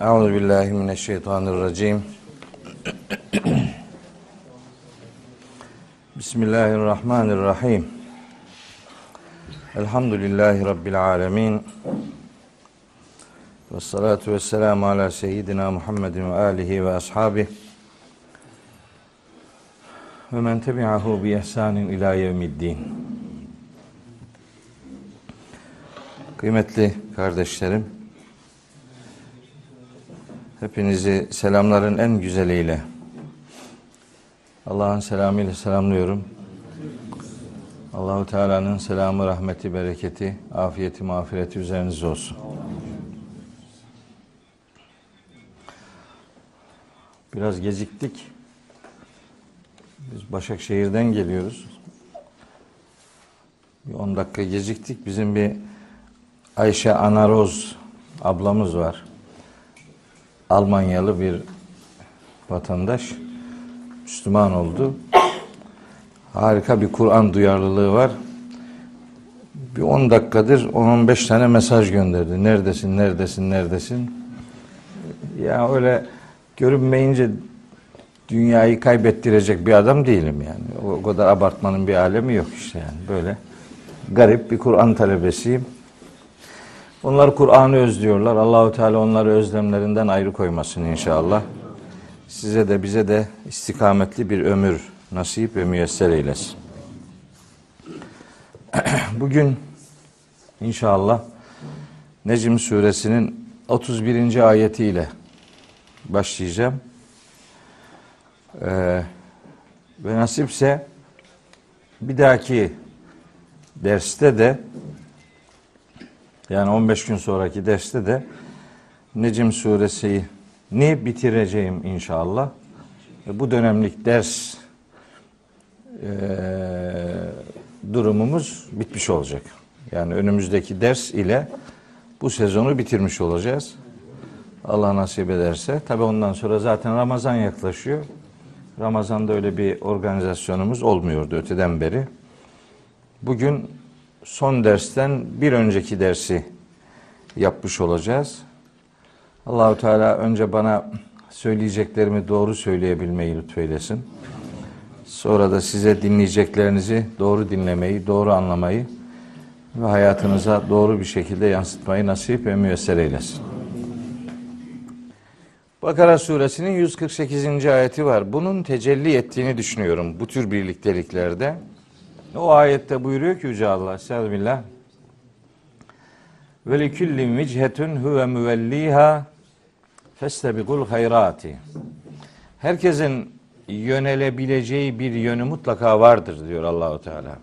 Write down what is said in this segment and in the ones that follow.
Euzu billahi mineşşeytanirracim. Bismillahirrahmanirrahim. Elhamdülillahi rabbil alamin. Ve salatu ve selamu ala seyyidina Muhammedin ve alihi ve ashabihi ve men tebi'ahu bi ihsanin ila yevmiddin. Kıymetli kardeşlerim, hepinizi selamların en güzeliyle, Allah'ın selamıyla selamlıyorum. Allahu Teala'nın selamı, rahmeti, bereketi, afiyeti, mağfireti üzerinize olsun. Biraz geciktik. Biz Başakşehir'den geliyoruz. Bir 10 dakika geciktik. Bizim bir Ayşe Anaroz ablamız var. Almanyalı bir vatandaş. Müslüman oldu. Harika bir Kur'an duyarlılığı var. Bir 10 dakikadır 10-15 tane mesaj gönderdi. Neredesin, neredesin, neredesin? Ya öyle görünmeyince dünyayı kaybettirecek bir adam değilim yani. O kadar abartmanın bir alemi yok işte yani. Böyle garip bir Kur'an talebesiyim. Onlar Kur'an'ı özlüyorlar. Allahu Teala onları özlemlerinden ayrı koymasın inşallah. Size de bize de istikametli bir ömür nasip ve müyesser eylesin. Bugün inşallah Necm suresinin 31. ayetiyle başlayacağım. Ee, ve nasipse bir dahaki derste de yani 15 gün sonraki derste de Necim suresini bitireceğim inşallah. E, bu dönemlik ders e, durumumuz bitmiş olacak. Yani önümüzdeki ders ile bu sezonu bitirmiş olacağız. Allah nasip ederse. Tabi ondan sonra zaten Ramazan yaklaşıyor. Ramazan'da öyle bir organizasyonumuz olmuyordu öteden beri. Bugün son dersten bir önceki dersi yapmış olacağız. Allahu Teala önce bana söyleyeceklerimi doğru söyleyebilmeyi lütfeylesin. Sonra da size dinleyeceklerinizi doğru dinlemeyi, doğru anlamayı ve hayatınıza doğru bir şekilde yansıtmayı nasip ve müyesser eylesin. Bakara suresinin 148. ayeti var. Bunun tecelli ettiğini düşünüyorum bu tür birlikteliklerde. O ayette buyuruyor ki Yüce Allah, Estağfirullah. Ve likullin vichetun huve müvelliha festebikul hayrati. Herkesin yönelebileceği bir yönü mutlaka vardır diyor Allahu Teala.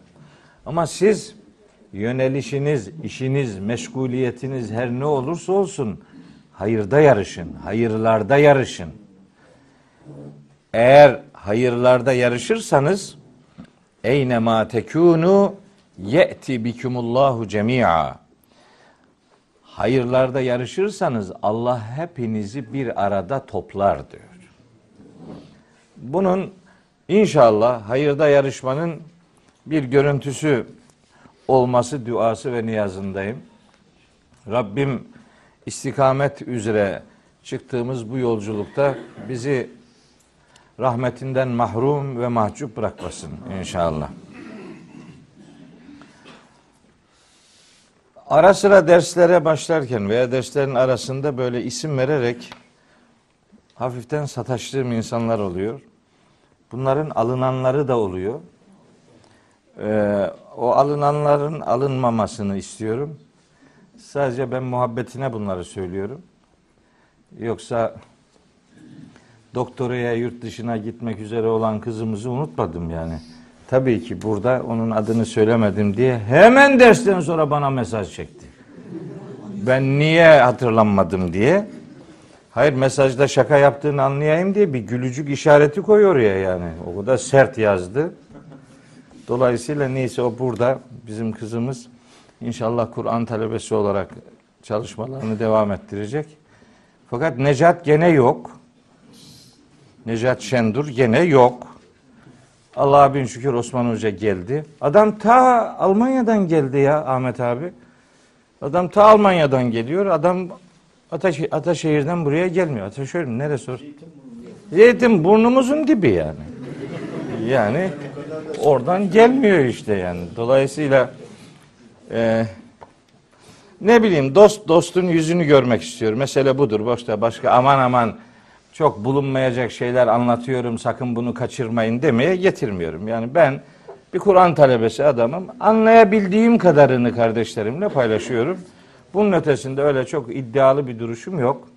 Ama siz yönelişiniz, işiniz, meşguliyetiniz her ne olursa olsun hayırda yarışın, hayırlarda yarışın. Eğer hayırlarda yarışırsanız eyne ma tekunu ye'ti bikumullahu cemi'a. Hayırlarda yarışırsanız Allah hepinizi bir arada toplar diyor. Bunun inşallah hayırda yarışmanın bir görüntüsü olması duası ve niyazındayım. Rabbim istikamet üzere çıktığımız bu yolculukta bizi rahmetinden mahrum ve mahcup bırakmasın inşallah. Ara sıra derslere başlarken veya derslerin arasında böyle isim vererek hafiften sataştığım insanlar oluyor. Bunların alınanları da oluyor. Ee, o alınanların alınmamasını istiyorum. Sadece ben muhabbetine bunları söylüyorum. Yoksa doktoraya yurt dışına gitmek üzere olan kızımızı unutmadım yani. Tabii ki burada onun adını söylemedim diye hemen dersten sonra bana mesaj çekti. Ben niye hatırlanmadım diye. Hayır mesajda şaka yaptığını anlayayım diye bir gülücük işareti koyuyor ya yani. O kadar sert yazdı. Dolayısıyla neyse o burada bizim kızımız İnşallah Kur'an talebesi olarak çalışmalarını devam ettirecek. Fakat Necat gene yok. Necat Şendur gene yok. Allah'a bin şükür Osman Hoca geldi. Adam ta Almanya'dan geldi ya Ahmet abi. Adam ta Almanya'dan geliyor. Adam Ataş, Ataşehir'den buraya gelmiyor. Ataşehir mi? Neresi orası? Zeytin burnumuzun dibi yani. Yani oradan gelmiyor işte yani. Dolayısıyla e, ne bileyim dost dostun yüzünü görmek istiyor. Mesele budur. Başka başka aman aman çok bulunmayacak şeyler anlatıyorum. Sakın bunu kaçırmayın demeye getirmiyorum. Yani ben bir Kur'an talebesi adamım. Anlayabildiğim kadarını kardeşlerimle paylaşıyorum. Bunun ötesinde öyle çok iddialı bir duruşum yok.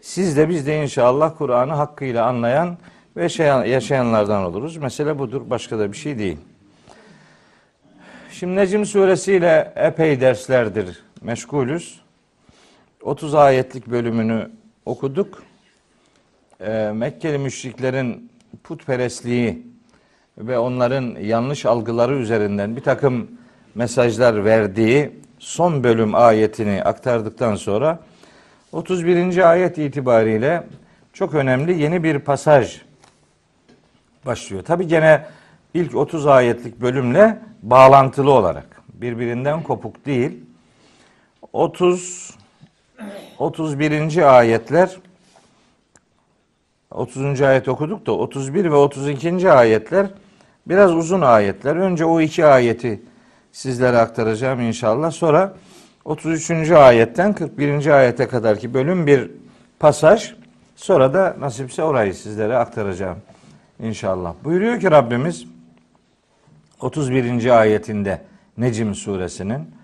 Siz de biz de inşallah Kur'an'ı hakkıyla anlayan ve yaşayanlardan oluruz. Mesele budur. Başka da bir şey değil. Şimdi Necim suresiyle epey derslerdir meşgulüz. 30 ayetlik bölümünü okuduk. Ee, Mekkeli müşriklerin putperestliği ve onların yanlış algıları üzerinden bir takım mesajlar verdiği son bölüm ayetini aktardıktan sonra 31. ayet itibariyle çok önemli yeni bir pasaj başlıyor. Tabi gene ilk 30 ayetlik bölümle bağlantılı olarak birbirinden kopuk değil. 30 31. ayetler 30. ayet okuduk da 31 ve 32. ayetler biraz uzun ayetler. Önce o iki ayeti sizlere aktaracağım inşallah. Sonra 33. ayetten 41. ayete kadar ki bölüm bir pasaj. Sonra da nasipse orayı sizlere aktaracağım inşallah. Buyuruyor ki Rabbimiz 31. ayetinde Necim suresinin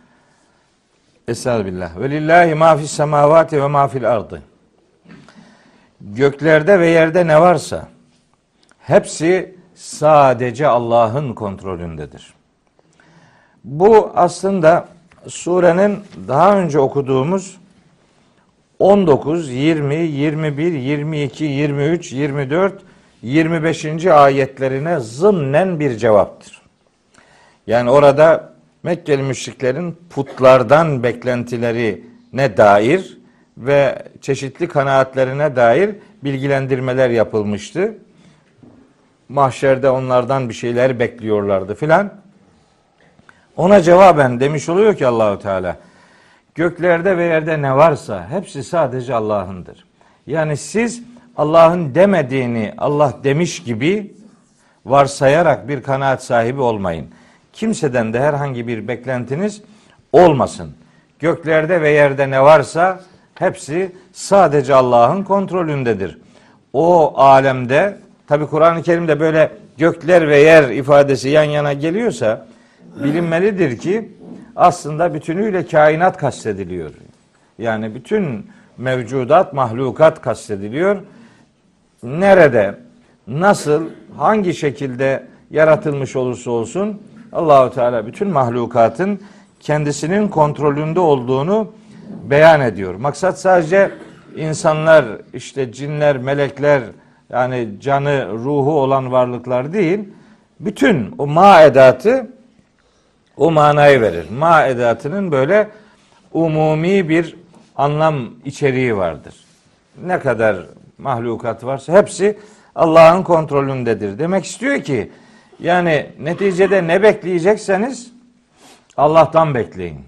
Estağfirullah. Ve lillahi ma fis semavati ve ma fil ardı. Göklerde ve yerde ne varsa hepsi sadece Allah'ın kontrolündedir. Bu aslında surenin daha önce okuduğumuz 19, 20, 21, 22, 23, 24, 25. ayetlerine zımnen bir cevaptır. Yani orada Mekkeli müşriklerin putlardan beklentileri ne dair ve çeşitli kanaatlerine dair bilgilendirmeler yapılmıştı. Mahşerde onlardan bir şeyler bekliyorlardı filan. Ona cevaben demiş oluyor ki Allahu Teala göklerde ve yerde ne varsa hepsi sadece Allah'ındır. Yani siz Allah'ın demediğini Allah demiş gibi varsayarak bir kanaat sahibi olmayın. Kimseden de herhangi bir beklentiniz olmasın. Göklerde ve yerde ne varsa hepsi sadece Allah'ın kontrolündedir. O alemde tabi Kur'an-ı Kerim'de böyle gökler ve yer ifadesi yan yana geliyorsa bilinmelidir ki aslında bütünüyle kainat kastediliyor. Yani bütün mevcudat, mahlukat kastediliyor. Nerede, nasıl, hangi şekilde yaratılmış olursa olsun Allahu Teala bütün mahlukatın kendisinin kontrolünde olduğunu beyan ediyor. Maksat sadece insanlar, işte cinler, melekler yani canı, ruhu olan varlıklar değil. Bütün o ma edatı o manayı verir. Ma edatının böyle umumi bir anlam içeriği vardır. Ne kadar mahlukat varsa hepsi Allah'ın kontrolündedir. Demek istiyor ki yani neticede ne bekleyecekseniz Allah'tan bekleyin.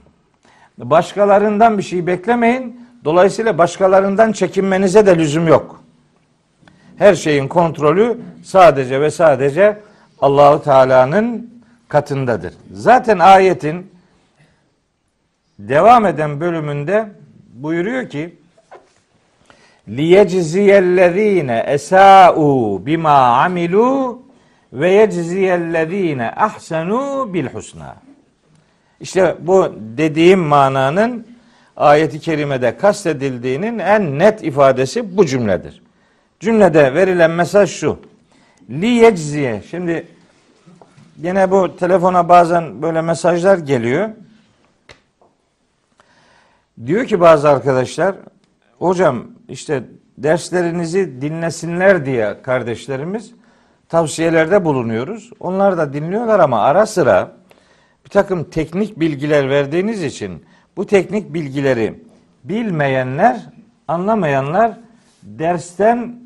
Başkalarından bir şey beklemeyin. Dolayısıyla başkalarından çekinmenize de lüzum yok. Her şeyin kontrolü sadece ve sadece Allahu Teala'nın katındadır. Zaten ayetin devam eden buyuruyor ki liyecziyellezine esau bima amilu ve yecziyellezine ahsenu bil husna. İşte bu dediğim mananın ayeti kerimede kastedildiğinin en net ifadesi bu cümledir. Cümlede verilen mesaj şu. Li yecziye. Şimdi Yine bu telefona bazen böyle mesajlar geliyor. Diyor ki bazı arkadaşlar, hocam işte derslerinizi dinlesinler diye kardeşlerimiz tavsiyelerde bulunuyoruz. Onlar da dinliyorlar ama ara sıra bir takım teknik bilgiler verdiğiniz için bu teknik bilgileri bilmeyenler, anlamayanlar dersten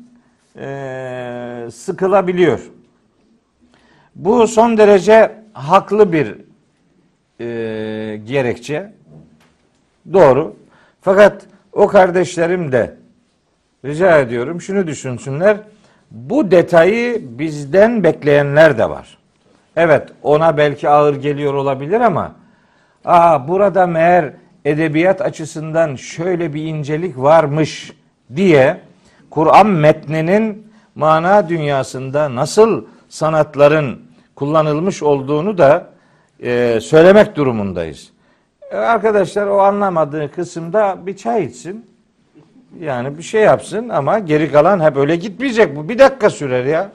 e, sıkılabiliyor. Bu son derece haklı bir e, gerekçe. Doğru. Fakat o kardeşlerim de rica ediyorum şunu düşünsünler. Bu detayı bizden bekleyenler de var. Evet ona belki ağır geliyor olabilir ama aa burada meğer edebiyat açısından şöyle bir incelik varmış diye Kur'an metninin mana dünyasında nasıl sanatların kullanılmış olduğunu da e, söylemek durumundayız. E, arkadaşlar o anlamadığı kısımda bir çay içsin. Yani bir şey yapsın ama geri kalan hep öyle gitmeyecek bu. Bir dakika sürer ya.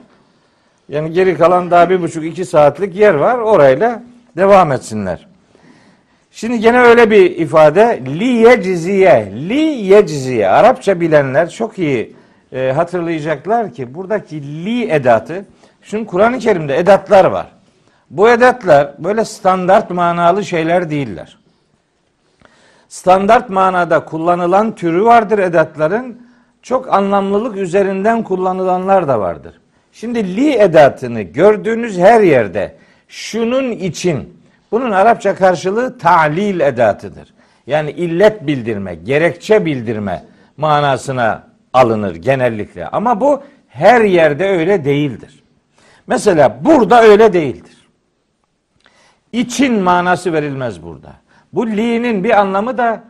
Yani geri kalan daha bir buçuk iki saatlik yer var. Orayla devam etsinler. Şimdi gene öyle bir ifade li yeciziye, li yeciziye. Arapça bilenler çok iyi e, hatırlayacaklar ki buradaki li edatı, şimdi Kur'an-ı Kerim'de edatlar var. Bu edatlar böyle standart manalı şeyler değiller. Standart manada kullanılan türü vardır edatların. Çok anlamlılık üzerinden kullanılanlar da vardır. Şimdi li edatını gördüğünüz her yerde şunun için bunun Arapça karşılığı ta'lil edatıdır. Yani illet bildirme, gerekçe bildirme manasına alınır genellikle. Ama bu her yerde öyle değildir. Mesela burada öyle değildir. İçin manası verilmez burada. Bu li'nin bir anlamı da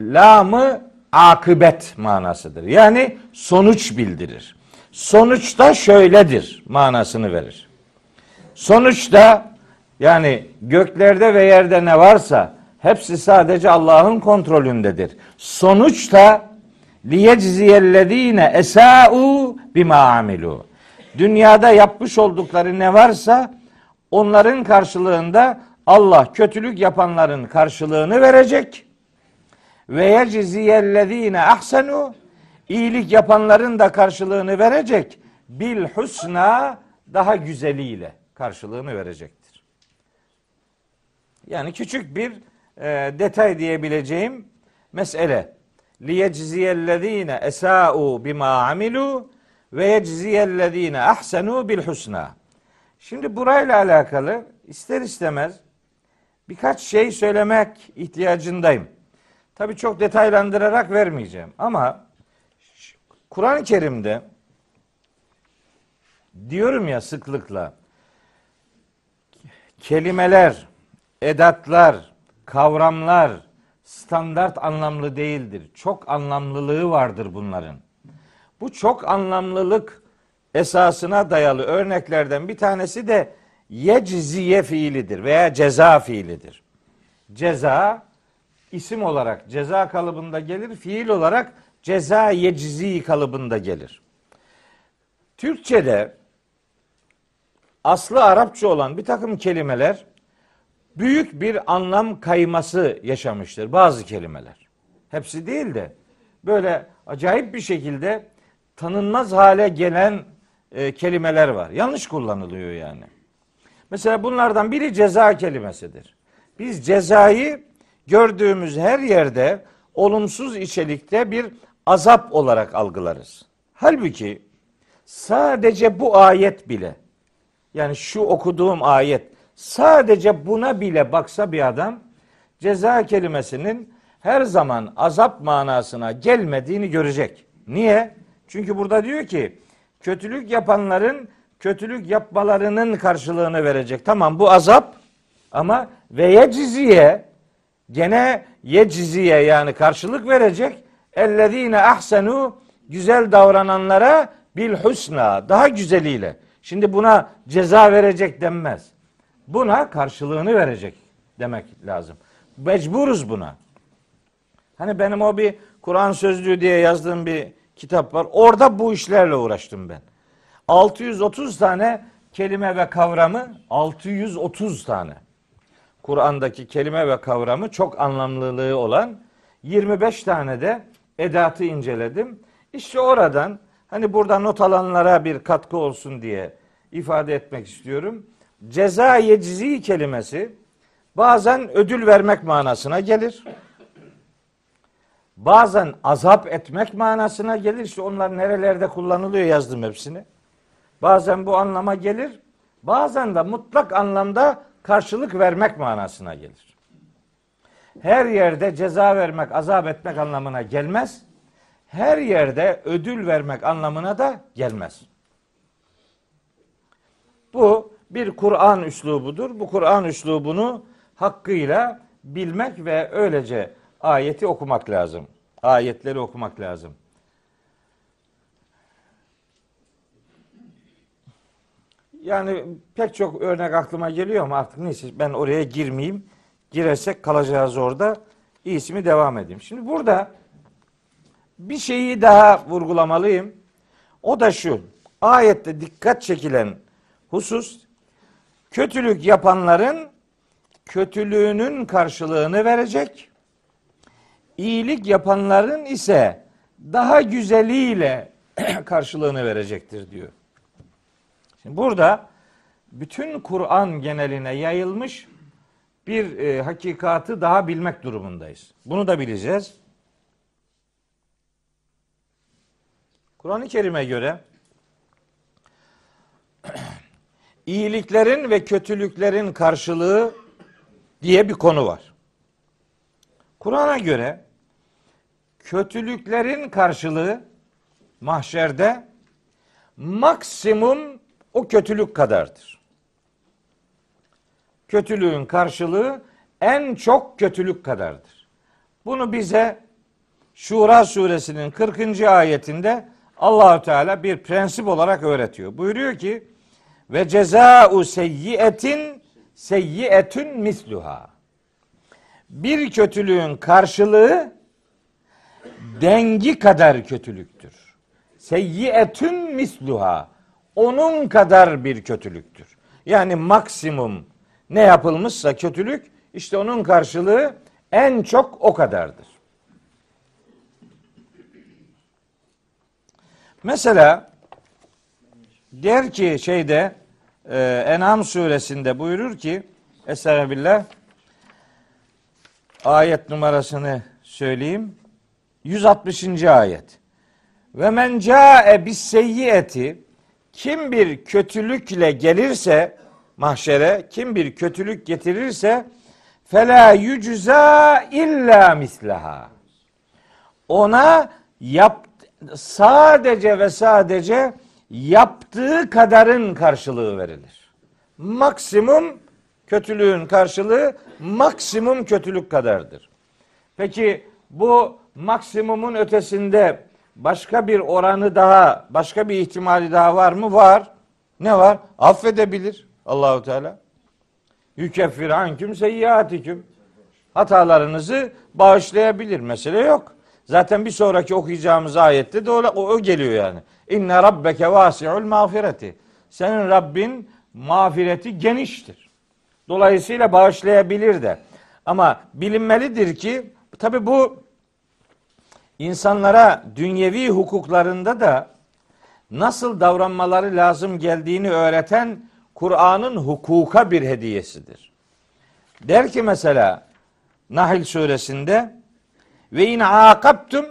lamı akıbet manasıdır. Yani sonuç bildirir. Sonuçta şöyledir manasını verir. Sonuçta yani göklerde ve yerde ne varsa hepsi sadece Allah'ın kontrolündedir. Sonuçta liyecziyellezine esau bima amilu. Dünyada yapmış oldukları ne varsa onların karşılığında Allah kötülük yapanların karşılığını verecek. Ve yecziyellezine ahsenu iyilik yapanların da karşılığını verecek. Bil husna daha güzeliyle karşılığını verecektir. Yani küçük bir e, detay diyebileceğim mesele. Liyecziyellezine esau bima amilu ve yecziyellezine ahsenu bil husna. Şimdi burayla alakalı ister istemez birkaç şey söylemek ihtiyacındayım. Tabii çok detaylandırarak vermeyeceğim ama Kur'an-ı Kerim'de diyorum ya sıklıkla kelimeler, edatlar, kavramlar standart anlamlı değildir. Çok anlamlılığı vardır bunların. Bu çok anlamlılık esasına dayalı örneklerden bir tanesi de yecziye fiilidir veya ceza fiilidir. Ceza isim olarak ceza kalıbında gelir, fiil olarak ceza yeczi kalıbında gelir. Türkçe'de aslı Arapça olan bir takım kelimeler büyük bir anlam kayması yaşamıştır bazı kelimeler. Hepsi değil de böyle acayip bir şekilde tanınmaz hale gelen e, kelimeler var. Yanlış kullanılıyor yani. Mesela bunlardan biri ceza kelimesidir. Biz cezayı gördüğümüz her yerde olumsuz içerikte bir azap olarak algılarız. Halbuki sadece bu ayet bile yani şu okuduğum ayet sadece buna bile baksa bir adam ceza kelimesinin her zaman azap manasına gelmediğini görecek. Niye? Çünkü burada diyor ki kötülük yapanların kötülük yapmalarının karşılığını verecek. Tamam bu azap ama ve yeciziye gene yeciziye yani karşılık verecek. Ellezine ahsenu güzel davrananlara bil husna daha güzeliyle. Şimdi buna ceza verecek denmez. Buna karşılığını verecek demek lazım. Mecburuz buna. Hani benim o bir Kur'an sözlüğü diye yazdığım bir kitap var. Orada bu işlerle uğraştım ben. 630 tane kelime ve kavramı 630 tane. Kur'an'daki kelime ve kavramı çok anlamlılığı olan 25 tane de edatı inceledim. İşte oradan hani burada not alanlara bir katkı olsun diye ifade etmek istiyorum. Ceza yecizi kelimesi bazen ödül vermek manasına gelir. Bazen azap etmek manasına gelir. İşte onlar nerelerde kullanılıyor yazdım hepsini. Bazen bu anlama gelir. Bazen de mutlak anlamda karşılık vermek manasına gelir. her yerde ceza vermek, azap etmek anlamına gelmez. Her yerde ödül vermek anlamına da gelmez. Bu bir Kur'an üslubudur. Bu Kur'an üslubunu hakkıyla bilmek ve öylece ayeti okumak lazım. Ayetleri okumak lazım. Yani pek çok örnek aklıma geliyor ama artık neyse ben oraya girmeyeyim. Girersek kalacağız orada. İyisi mi devam edeyim. Şimdi burada bir şeyi daha vurgulamalıyım. O da şu. Ayette dikkat çekilen husus kötülük yapanların kötülüğünün karşılığını verecek. İyilik yapanların ise daha güzeliyle karşılığını verecektir diyor. Şimdi burada bütün Kur'an geneline yayılmış bir e, hakikatı daha bilmek durumundayız. Bunu da bileceğiz. Kur'an-ı Kerim'e göre iyiliklerin ve kötülüklerin karşılığı diye bir konu var. Kur'an'a göre kötülüklerin karşılığı mahşerde maksimum o kötülük kadardır. Kötülüğün karşılığı en çok kötülük kadardır. Bunu bize Şura suresinin 40. ayetinde Allahü Teala bir prensip olarak öğretiyor. Buyuruyor ki ve ceza'u seyyiyetin seyyiyetün misluha. Bir kötülüğün karşılığı dengi kadar kötülüktür. Seyyiyetün misluha. Onun kadar bir kötülüktür. Yani maksimum ne yapılmışsa kötülük işte onun karşılığı en çok o kadardır. Mesela der ki şeyde e, En'am suresinde buyurur ki Estağfirullah ayet numarasını söyleyeyim. 160. ayet. Ve men ca'e bis seyyiyeti kim bir kötülükle gelirse mahşere kim bir kötülük getirirse fela yücza illa mislaha. Ona yap sadece ve sadece yaptığı kadarın karşılığı verilir. Maksimum kötülüğün karşılığı maksimum kötülük kadardır. Peki bu maksimumun ötesinde başka bir oranı daha, başka bir ihtimali daha var mı? Var. Ne var? Affedebilir Allahu Teala. Yükeffir anküm seyyiatiküm. Hatalarınızı bağışlayabilir. Mesele yok. Zaten bir sonraki okuyacağımız ayette de o, o geliyor yani. İnne rabbeke vasi'ul mağfireti. Senin Rabbin mağfireti geniştir. Dolayısıyla bağışlayabilir de. Ama bilinmelidir ki tabi bu insanlara dünyevi hukuklarında da nasıl davranmaları lazım geldiğini öğreten Kur'an'ın hukuka bir hediyesidir. Der ki mesela Nahl suresinde ve in aqabtum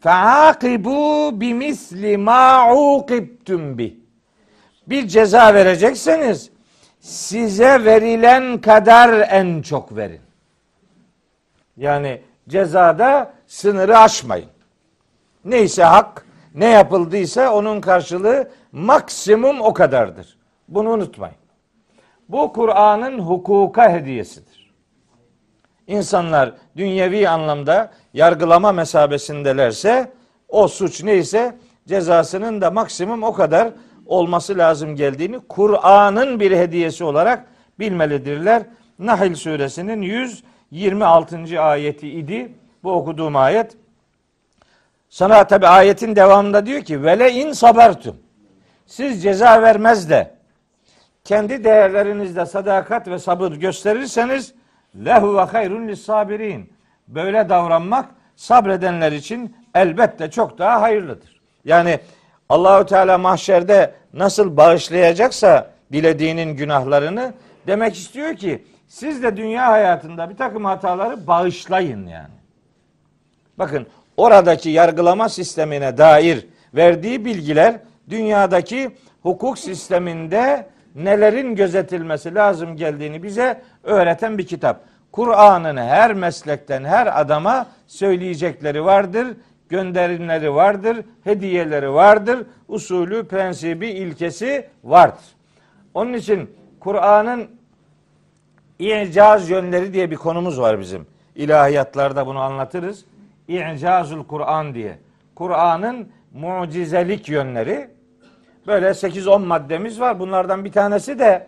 faakibu bimisli ma uqibtum bi. Bir ceza verecekseniz size verilen kadar en çok verin. Yani cezada sınırı aşmayın. Neyse hak, ne yapıldıysa onun karşılığı maksimum o kadardır. Bunu unutmayın. Bu Kur'an'ın hukuka hediyesidir. İnsanlar dünyevi anlamda yargılama mesabesindelerse o suç neyse cezasının da maksimum o kadar olması lazım geldiğini Kur'an'ın bir hediyesi olarak bilmelidirler. Nahl suresinin 126. ayeti idi bu okuduğum ayet. Sana tabi ayetin devamında diyor ki vele in sabertum. Siz ceza vermez de kendi değerlerinizde sadakat ve sabır gösterirseniz lehu ve hayrun lis sabirin. Böyle davranmak sabredenler için elbette çok daha hayırlıdır. Yani Allahü Teala mahşerde nasıl bağışlayacaksa dilediğinin günahlarını demek istiyor ki siz de dünya hayatında bir takım hataları bağışlayın yani. Bakın oradaki yargılama sistemine dair verdiği bilgiler dünyadaki hukuk sisteminde nelerin gözetilmesi lazım geldiğini bize öğreten bir kitap. Kur'an'ın her meslekten her adama söyleyecekleri vardır, gönderimleri vardır, hediyeleri vardır, usulü, prensibi, ilkesi vardır. Onun için Kur'an'ın İcaz yönleri diye bir konumuz var bizim. İlahiyatlarda bunu anlatırız. İcazul Kur'an diye. Kur'an'ın mucizelik yönleri. Böyle 8-10 maddemiz var. Bunlardan bir tanesi de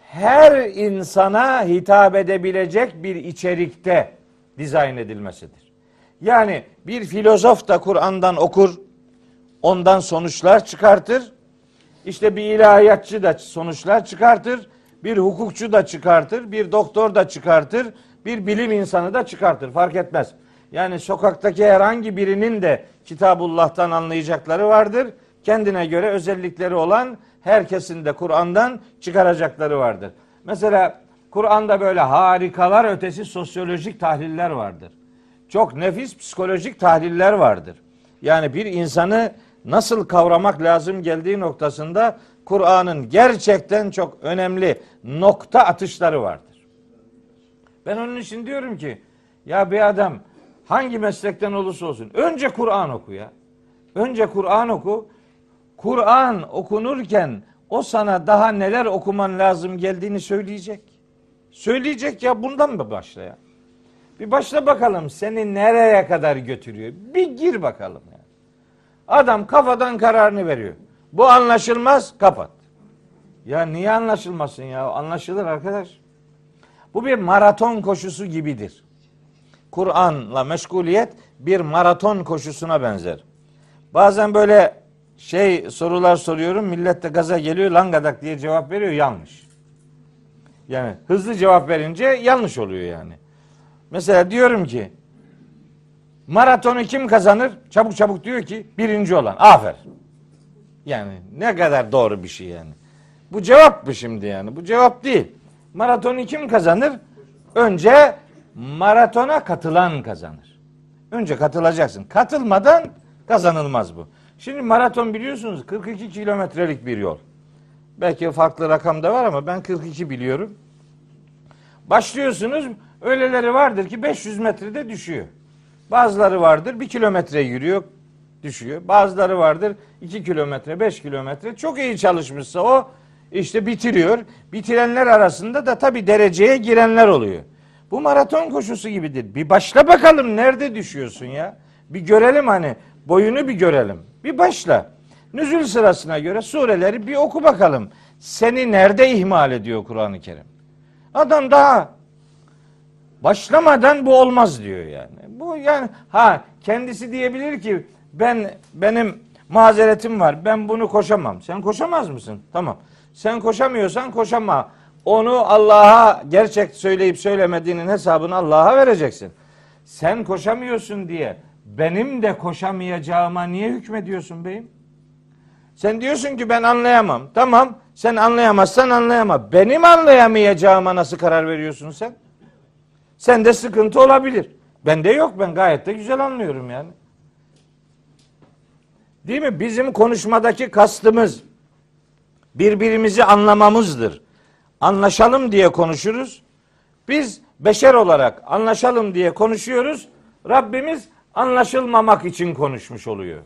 her insana hitap edebilecek bir içerikte dizayn edilmesidir. Yani bir filozof da Kur'an'dan okur, ondan sonuçlar çıkartır. İşte bir ilahiyatçı da sonuçlar çıkartır. Bir hukukçu da çıkartır, bir doktor da çıkartır, bir bilim insanı da çıkartır. Fark etmez. Yani sokaktaki herhangi birinin de Kitabullah'tan anlayacakları vardır. Kendine göre özellikleri olan herkesin de Kur'an'dan çıkaracakları vardır. Mesela Kur'an'da böyle harikalar ötesi sosyolojik tahliller vardır. Çok nefis psikolojik tahliller vardır. Yani bir insanı nasıl kavramak lazım geldiği noktasında Kur'an'ın gerçekten çok önemli nokta atışları vardır. Ben onun için diyorum ki ya bir adam hangi meslekten olursa olsun önce Kur'an oku ya. Önce Kur'an oku. Kur'an okunurken o sana daha neler okuman lazım geldiğini söyleyecek. Söyleyecek ya bundan mı başla ya? Bir başla bakalım seni nereye kadar götürüyor. Bir gir bakalım ya. Adam kafadan kararını veriyor. Bu anlaşılmaz kapat. Ya niye anlaşılmasın ya? Anlaşılır arkadaş. Bu bir maraton koşusu gibidir. Kur'an'la meşguliyet bir maraton koşusuna benzer. Bazen böyle şey sorular soruyorum. Millet de gaza geliyor. Langadak diye cevap veriyor. Yanlış. Yani hızlı cevap verince yanlış oluyor yani. Mesela diyorum ki maratonu kim kazanır? Çabuk çabuk diyor ki birinci olan. Aferin. Yani ne kadar doğru bir şey yani. Bu cevap mı şimdi yani? Bu cevap değil. Maratonu kim kazanır? Önce maratona katılan kazanır. Önce katılacaksın. Katılmadan kazanılmaz bu. Şimdi maraton biliyorsunuz 42 kilometrelik bir yol. Belki farklı rakam da var ama ben 42 biliyorum. Başlıyorsunuz öyleleri vardır ki 500 metrede düşüyor. Bazıları vardır bir kilometre yürüyor düşüyor. Bazıları vardır 2 kilometre 5 kilometre çok iyi çalışmışsa o işte bitiriyor. Bitirenler arasında da tabi dereceye girenler oluyor. Bu maraton koşusu gibidir. Bir başla bakalım nerede düşüyorsun ya. Bir görelim hani boyunu bir görelim. Bir başla. Nüzül sırasına göre sureleri bir oku bakalım. Seni nerede ihmal ediyor Kur'an-ı Kerim? Adam daha başlamadan bu olmaz diyor yani. Bu yani ha kendisi diyebilir ki ben benim mazeretim var. Ben bunu koşamam. Sen koşamaz mısın? Tamam. Sen koşamıyorsan koşama. Onu Allah'a gerçek söyleyip söylemediğinin hesabını Allah'a vereceksin. Sen koşamıyorsun diye benim de koşamayacağıma niye hükmediyorsun beyim? Sen diyorsun ki ben anlayamam. Tamam sen anlayamazsan anlayama. Benim anlayamayacağıma nasıl karar veriyorsun sen? Sende sıkıntı olabilir. Bende yok ben gayet de güzel anlıyorum yani. Değil mi? Bizim konuşmadaki kastımız birbirimizi anlamamızdır. Anlaşalım diye konuşuruz. Biz beşer olarak anlaşalım diye konuşuyoruz. Rabbimiz anlaşılmamak için konuşmuş oluyor.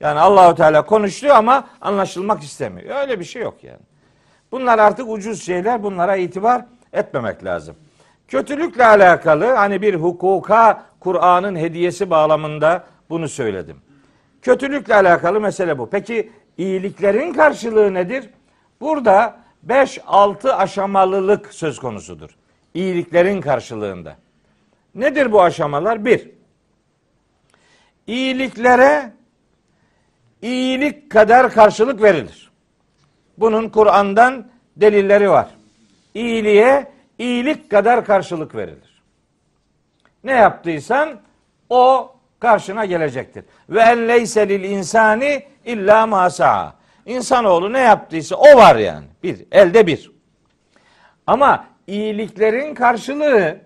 Yani Allahu Teala konuştu ama anlaşılmak istemiyor. Öyle bir şey yok yani. Bunlar artık ucuz şeyler. Bunlara itibar etmemek lazım. Kötülükle alakalı hani bir hukuka Kur'an'ın hediyesi bağlamında bunu söyledim. Kötülükle alakalı mesele bu. Peki iyiliklerin karşılığı nedir? Burada 5-6 aşamalılık söz konusudur. İyiliklerin karşılığında. Nedir bu aşamalar? Bir, iyiliklere iyilik kadar karşılık verilir. Bunun Kur'an'dan delilleri var. İyiliğe iyilik kadar karşılık verilir. Ne yaptıysan o karşına gelecektir. Ve en leyse lil insani illa ma sa'a. İnsanoğlu ne yaptıysa o var yani. Bir, elde bir. Ama iyiliklerin karşılığı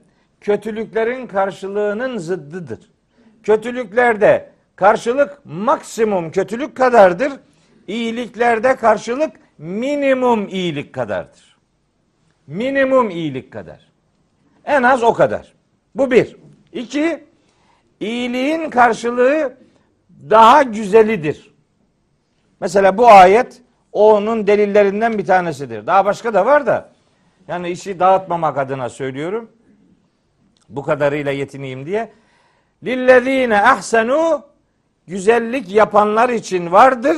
kötülüklerin karşılığının zıddıdır. Kötülüklerde karşılık maksimum kötülük kadardır. İyiliklerde karşılık minimum iyilik kadardır. Minimum iyilik kadar. En az o kadar. Bu bir. İki, iyiliğin karşılığı daha güzelidir. Mesela bu ayet onun delillerinden bir tanesidir. Daha başka da var da yani işi dağıtmamak adına söylüyorum. Bu kadarıyla yetineyim diye. Lillezine ahsenu güzellik yapanlar için vardır.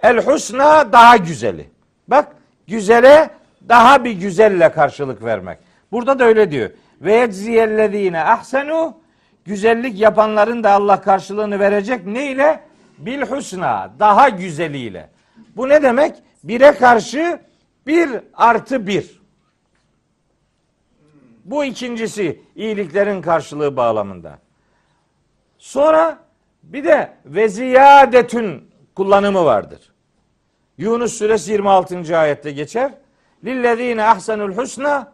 El husna daha güzeli. Bak güzele daha bir güzelle karşılık vermek. Burada da öyle diyor. Ve yecziyellezine ahsenu güzellik yapanların da Allah karşılığını verecek. Ne ile? Bil husna. Daha güzeliyle. Bu ne demek? Bire karşı bir artı bir. Bu ikincisi iyiliklerin karşılığı bağlamında. Sonra bir de ve ziyadetün kullanımı vardır. Yunus suresi 26. ayette geçer. Lillezine ahsenul husna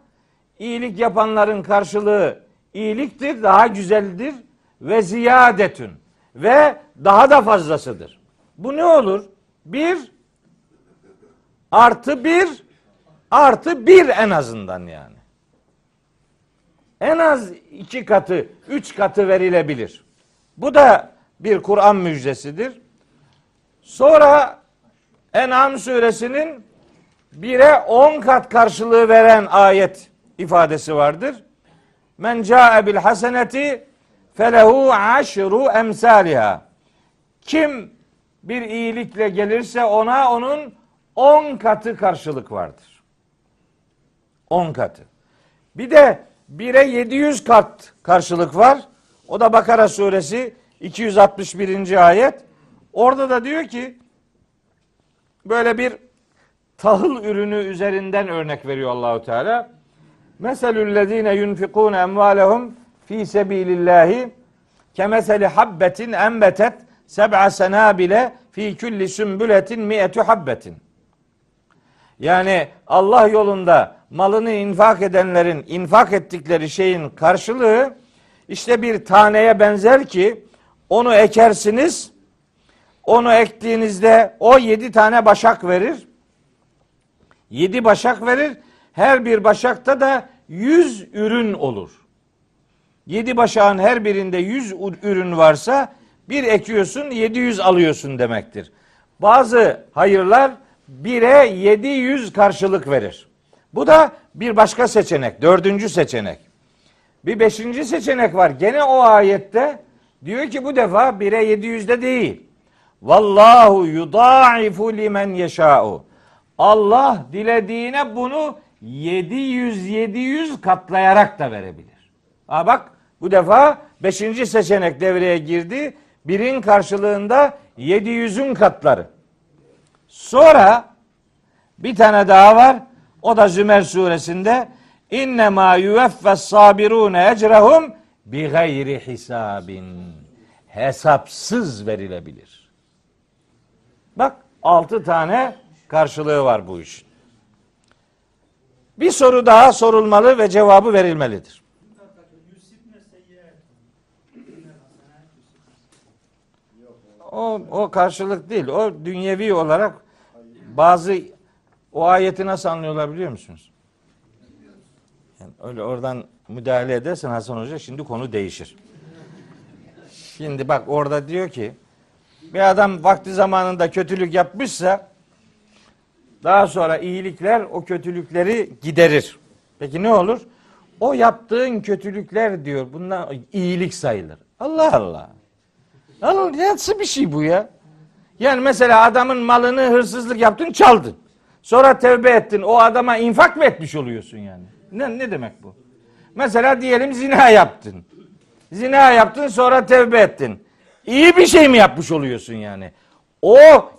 iyilik yapanların karşılığı iyiliktir, daha güzeldir ve ziyadetün ve daha da fazlasıdır. Bu ne olur? Bir artı bir artı bir en azından yani. En az iki katı, üç katı verilebilir. Bu da bir Kur'an müjdesidir. Sonra En'am suresinin bire on kat karşılığı veren ayet ifadesi vardır. Men ca'e bil haseneti felehu aşru emsaliha. Kim bir iyilikle gelirse ona onun on katı karşılık vardır. On katı. Bir de bire 700 kat karşılık var. O da Bakara suresi 261. ayet. Orada da diyor ki böyle bir tahıl ürünü üzerinden örnek veriyor Allahu Teala. Meselüllezine yunfikun emvalehum fi sebilillahi kemeseli habbetin enbetet seb'a senabile fi kulli sümbületin mi'etü habbetin. Yani Allah yolunda malını infak edenlerin infak ettikleri şeyin karşılığı işte bir taneye benzer ki onu ekersiniz. Onu ektiğinizde o yedi tane başak verir. Yedi başak verir. Her bir başakta da yüz ürün olur. Yedi başağın her birinde yüz ürün varsa bir ekiyorsun yedi yüz alıyorsun demektir. Bazı hayırlar bire yedi yüz karşılık verir. Bu da bir başka seçenek. Dördüncü seçenek. Bir beşinci seçenek var. Gene o ayette diyor ki bu defa bire yedi yüzde değil. Vallahu yudaifu limen yeşâ'u. Allah dilediğine bunu 700 700 katlayarak da verebilir. Ha bak bu defa beşinci seçenek devreye girdi. Birin karşılığında 700'ün katları. Sonra bir tane daha var. O da Zümer suresinde inne ma yuveffes sabirune ecrehum bi gayri hisabin. Hesapsız verilebilir. Bak altı tane karşılığı var bu işin. Bir soru daha sorulmalı ve cevabı verilmelidir. O, o karşılık değil. O dünyevi olarak bazı o ayeti nasıl anlıyorlar biliyor musunuz? Yani öyle oradan müdahale edersen Hasan Hoca şimdi konu değişir. Şimdi bak orada diyor ki bir adam vakti zamanında kötülük yapmışsa daha sonra iyilikler o kötülükleri giderir. Peki ne olur? O yaptığın kötülükler diyor bundan iyilik sayılır. Allah Allah. Allah nasıl bir şey bu ya? Yani mesela adamın malını hırsızlık yaptın çaldın. Sonra tevbe ettin. O adama infak mı etmiş oluyorsun yani? Ne, ne demek bu? Mesela diyelim zina yaptın. Zina yaptın sonra tevbe ettin. İyi bir şey mi yapmış oluyorsun yani? O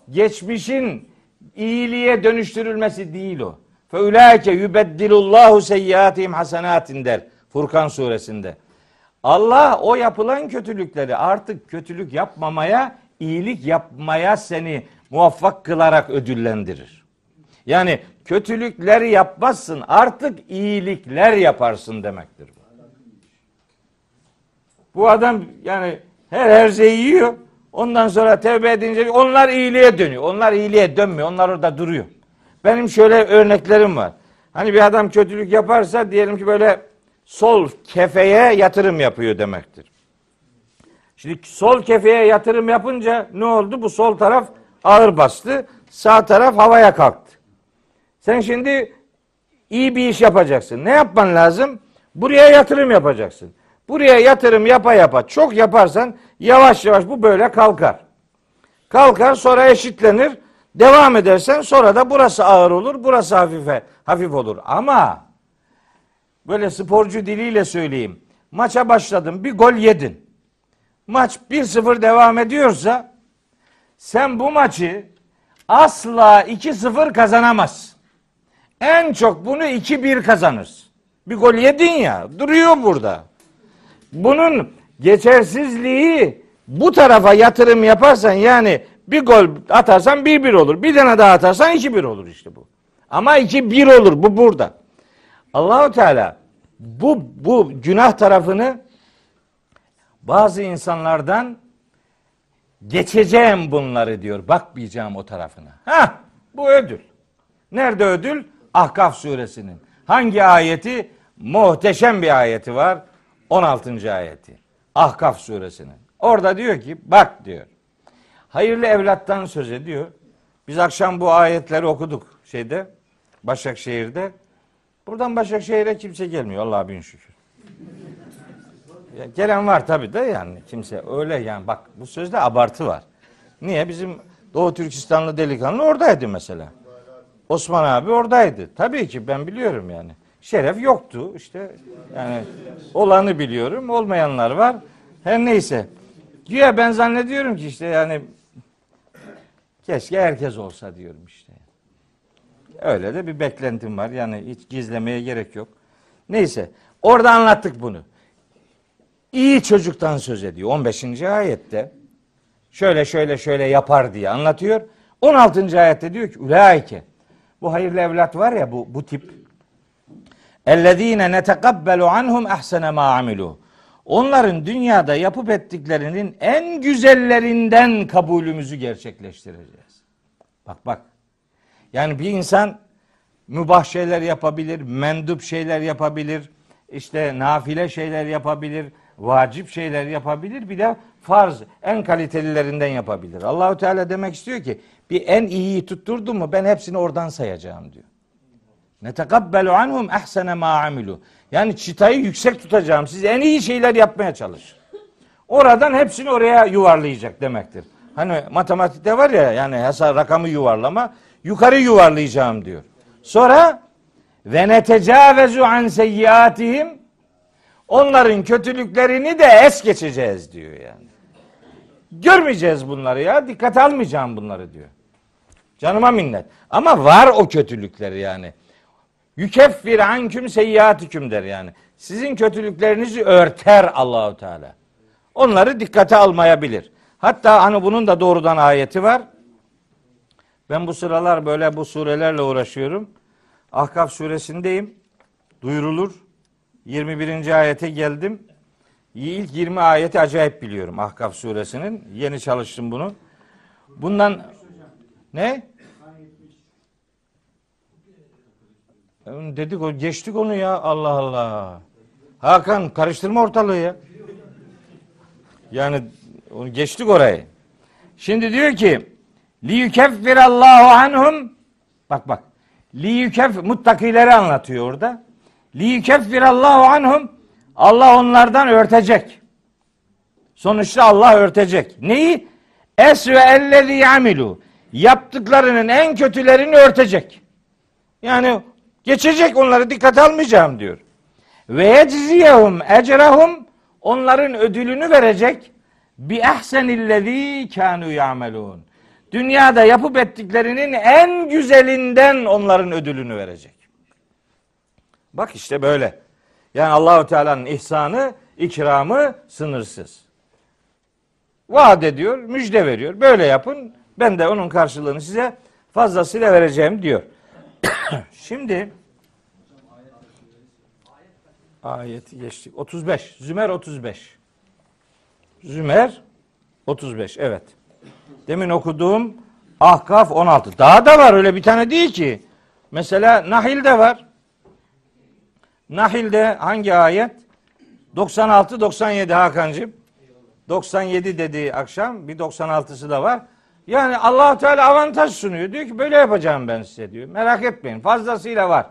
geçmişin iyiliğe dönüştürülmesi değil o. Fe ulaike yubeddilullahu seyyiatihim hasanatin der Furkan suresinde. Allah o yapılan kötülükleri artık kötülük yapmamaya, iyilik yapmaya seni muvaffak kılarak ödüllendirir. Yani kötülükleri yapmazsın, artık iyilikler yaparsın demektir bu. Bu adam yani her her şeyi yiyor. Ondan sonra tevbe edince onlar iyiliğe dönüyor. Onlar iyiliğe dönmüyor. Onlar orada duruyor. Benim şöyle örneklerim var. Hani bir adam kötülük yaparsa diyelim ki böyle sol kefeye yatırım yapıyor demektir. Şimdi sol kefeye yatırım yapınca ne oldu? Bu sol taraf ağır bastı. Sağ taraf havaya kalktı. Sen şimdi iyi bir iş yapacaksın. Ne yapman lazım? Buraya yatırım yapacaksın. Buraya yatırım yapa yapa çok yaparsan yavaş yavaş bu böyle kalkar. Kalkar sonra eşitlenir. Devam edersen sonra da burası ağır olur, burası hafife hafif olur. Ama böyle sporcu diliyle söyleyeyim. Maça başladın, bir gol yedin. Maç 1-0 devam ediyorsa sen bu maçı asla 2-0 kazanamazsın. En çok bunu 2-1 kazanırsın. Bir gol yedin ya, duruyor burada. Bunun geçersizliği bu tarafa yatırım yaparsan yani bir gol atarsan 1-1 olur. Bir tane daha atarsan 2-1 olur işte bu. Ama 2-1 olur bu burada. Allahu Teala bu bu günah tarafını bazı insanlardan geçeceğim bunları diyor. Bakmayacağım o tarafına. Ha, bu ödül. Nerede ödül? Ahkaf suresinin. Hangi ayeti? Muhteşem bir ayeti var. 16. ayeti. Ahkaf suresinin. Orada diyor ki bak diyor. Hayırlı evlattan söz ediyor. Biz akşam bu ayetleri okuduk şeyde Başakşehir'de. Buradan Başakşehir'e kimse gelmiyor Allah'a bin şükür. Ya, gelen var tabii de yani kimse öyle yani bak bu sözde abartı var. Niye? Bizim Doğu Türkistanlı delikanlı oradaydı mesela. Osman abi oradaydı. Tabii ki ben biliyorum yani. Şeref yoktu işte. Yani olanı biliyorum. Olmayanlar var. Her neyse. Güya ben zannediyorum ki işte yani keşke herkes olsa diyorum işte. Öyle de bir beklentim var. Yani hiç gizlemeye gerek yok. Neyse. Orada anlattık bunu. İyi çocuktan söz ediyor. 15. ayette şöyle şöyle şöyle yapar diye anlatıyor. 16. ayette diyor ki ulaike bu hayırlı evlat var ya bu bu tip ellezine netekabbelu anhum ahsene ma amilu. Onların dünyada yapıp ettiklerinin en güzellerinden kabulümüzü gerçekleştireceğiz. Bak bak. Yani bir insan mübah şeyler yapabilir, mendup şeyler yapabilir, işte nafile şeyler yapabilir, vacip şeyler yapabilir, bir de farz en kalitelilerinden yapabilir. Allahu Teala demek istiyor ki bir en iyiyi tutturdum mu ben hepsini oradan sayacağım diyor. Netekabbelu anhum ehsene ma amilu. Yani çıtayı yüksek tutacağım. Siz en iyi şeyler yapmaya çalışın. Oradan hepsini oraya yuvarlayacak demektir. Hani matematikte var ya yani hesap rakamı yuvarlama yukarı yuvarlayacağım diyor. Sonra ve netecavezu an seyyiatihim onların kötülüklerini de es geçeceğiz diyor yani. Görmeyeceğiz bunları ya. Dikkat almayacağım bunları diyor. Canıma minnet. Ama var o kötülükleri yani. Yükeffir anküm seyyiatüküm der yani. Sizin kötülüklerinizi örter Allahu Teala. Onları dikkate almayabilir. Hatta hani bunun da doğrudan ayeti var. Ben bu sıralar böyle bu surelerle uğraşıyorum. Ahkaf suresindeyim. Duyurulur. 21. ayete geldim. İlk 20 ayeti acayip biliyorum Ahkaf suresinin. Yeni çalıştım bunu. Bundan ne? Dedik o geçtik onu ya Allah Allah. Hakan karıştırma ortalığı ya. Yani geçtik orayı. Şimdi diyor ki li yukeffirallahu anhum bak bak li yukef muttakileri anlatıyor orada. Li yukeffirallahu anhum Allah onlardan örtecek. Sonuçta Allah örtecek. Neyi? Es ve ellezî yamilu. Yaptıklarının en kötülerini örtecek. Yani geçecek onları dikkat almayacağım diyor. Ve yecziyehum ecrahum onların ödülünü verecek bi ehsenillezî kânû ya'melûn. Dünyada yapıp ettiklerinin en güzelinden onların ödülünü verecek. Bak işte böyle. Yani Allahu Teala'nın ihsanı, ikramı sınırsız. Vaat ediyor, müjde veriyor. Böyle yapın. Ben de onun karşılığını size fazlasıyla vereceğim diyor. Şimdi ayeti geçtik. 35. Zümer 35. Zümer 35. Evet. Demin okuduğum Ahkaf 16. Daha da var öyle bir tane değil ki. Mesela Nahil de var. Nahil'de hangi ayet? 96 97 Hakan'cığım. 97 dediği akşam bir 96'sı da var. Yani allah Teala avantaj sunuyor. Diyor ki böyle yapacağım ben size diyor. Merak etmeyin fazlasıyla var.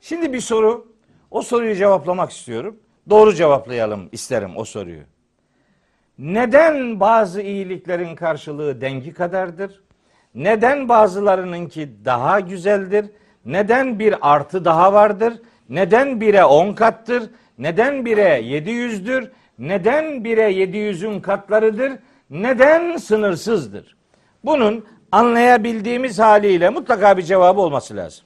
Şimdi bir soru. O soruyu cevaplamak istiyorum. Doğru cevaplayalım isterim o soruyu. Neden bazı iyiliklerin karşılığı dengi kadardır? Neden bazılarınınki daha güzeldir? Neden bir artı daha vardır? Neden bire on kattır? Neden bire yedi yüzdür? Neden bire yedi yüzün katlarıdır? Neden sınırsızdır? Bunun anlayabildiğimiz haliyle mutlaka bir cevabı olması lazım.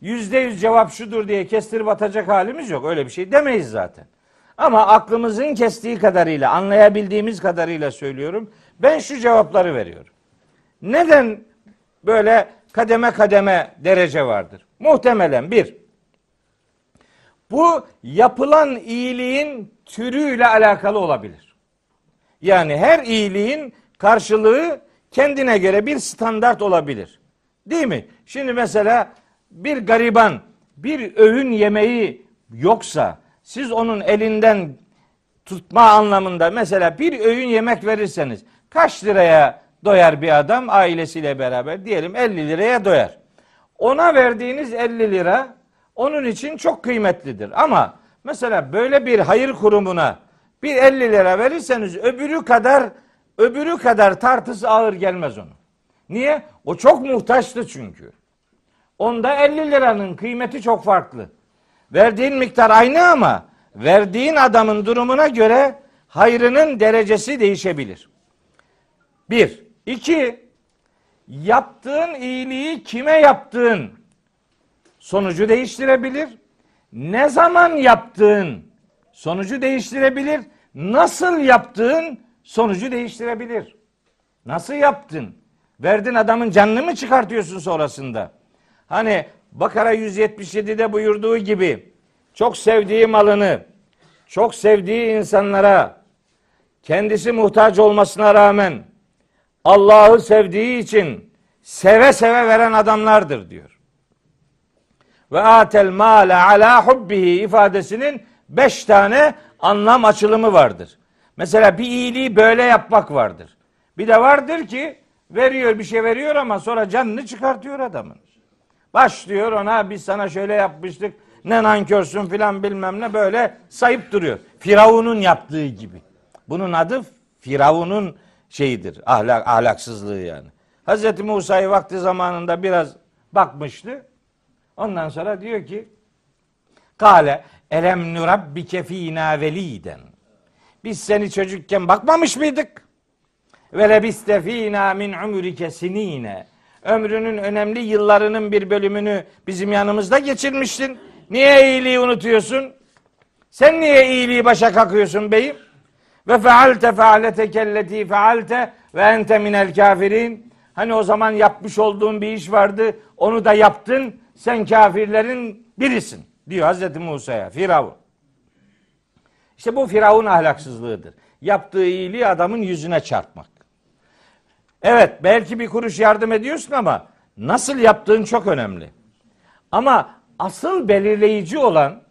Yüzde yüz cevap şudur diye kestirip atacak halimiz yok. Öyle bir şey demeyiz zaten. Ama aklımızın kestiği kadarıyla, anlayabildiğimiz kadarıyla söylüyorum. Ben şu cevapları veriyorum. Neden böyle kademe kademe derece vardır? Muhtemelen bir, bu yapılan iyiliğin türüyle alakalı olabilir. Yani her iyiliğin karşılığı kendine göre bir standart olabilir. Değil mi? Şimdi mesela bir gariban bir öğün yemeği yoksa siz onun elinden tutma anlamında mesela bir öğün yemek verirseniz kaç liraya doyar bir adam ailesiyle beraber diyelim 50 liraya doyar. Ona verdiğiniz 50 lira onun için çok kıymetlidir. Ama mesela böyle bir hayır kurumuna bir 50 lira verirseniz öbürü kadar öbürü kadar tartısı ağır gelmez onun. Niye? O çok muhtaçtı çünkü. Onda 50 liranın kıymeti çok farklı. Verdiğin miktar aynı ama verdiğin adamın durumuna göre hayrının derecesi değişebilir. Bir. iki Yaptığın iyiliği kime yaptığın sonucu değiştirebilir. Ne zaman yaptığın sonucu değiştirebilir. Nasıl yaptığın sonucu değiştirebilir. Nasıl yaptın? Verdin adamın canını mı çıkartıyorsun sonrasında? Hani Bakara 177'de buyurduğu gibi çok sevdiği malını, çok sevdiği insanlara kendisi muhtaç olmasına rağmen Allah'ı sevdiği için seve seve veren adamlardır diyor. Ve atel male ala hubbihi ifadesinin beş tane anlam açılımı vardır. Mesela bir iyiliği böyle yapmak vardır. Bir de vardır ki veriyor bir şey veriyor ama sonra canını çıkartıyor adamın. Başlıyor ona biz sana şöyle yapmıştık ne nankörsün filan bilmem ne böyle sayıp duruyor. Firavun'un yaptığı gibi. Bunun adı Firavun'un şeyidir. Ahlak, ahlaksızlığı yani. Hazreti Musa'yı vakti zamanında biraz bakmıştı. Ondan sonra diyor ki Kale elem nurabbike fînâ velîden. Biz seni çocukken bakmamış mıydık? Ve lebiste fînâ min umrike sinîne. Ömrünün önemli yıllarının bir bölümünü bizim yanımızda geçirmiştin. Niye iyiliği unutuyorsun? Sen niye iyiliği başa kakıyorsun beyim? Ve fealte fealete kelleti fealte ve ente minel kafirin. Hani o zaman yapmış olduğun bir iş vardı. Onu da yaptın. Sen kafirlerin birisin diyor Hazreti Musa'ya Firavun. İşte bu Firavun ahlaksızlığıdır. Yaptığı iyiliği adamın yüzüne çarpmak. Evet belki bir kuruş yardım ediyorsun ama nasıl yaptığın çok önemli. Ama asıl belirleyici olan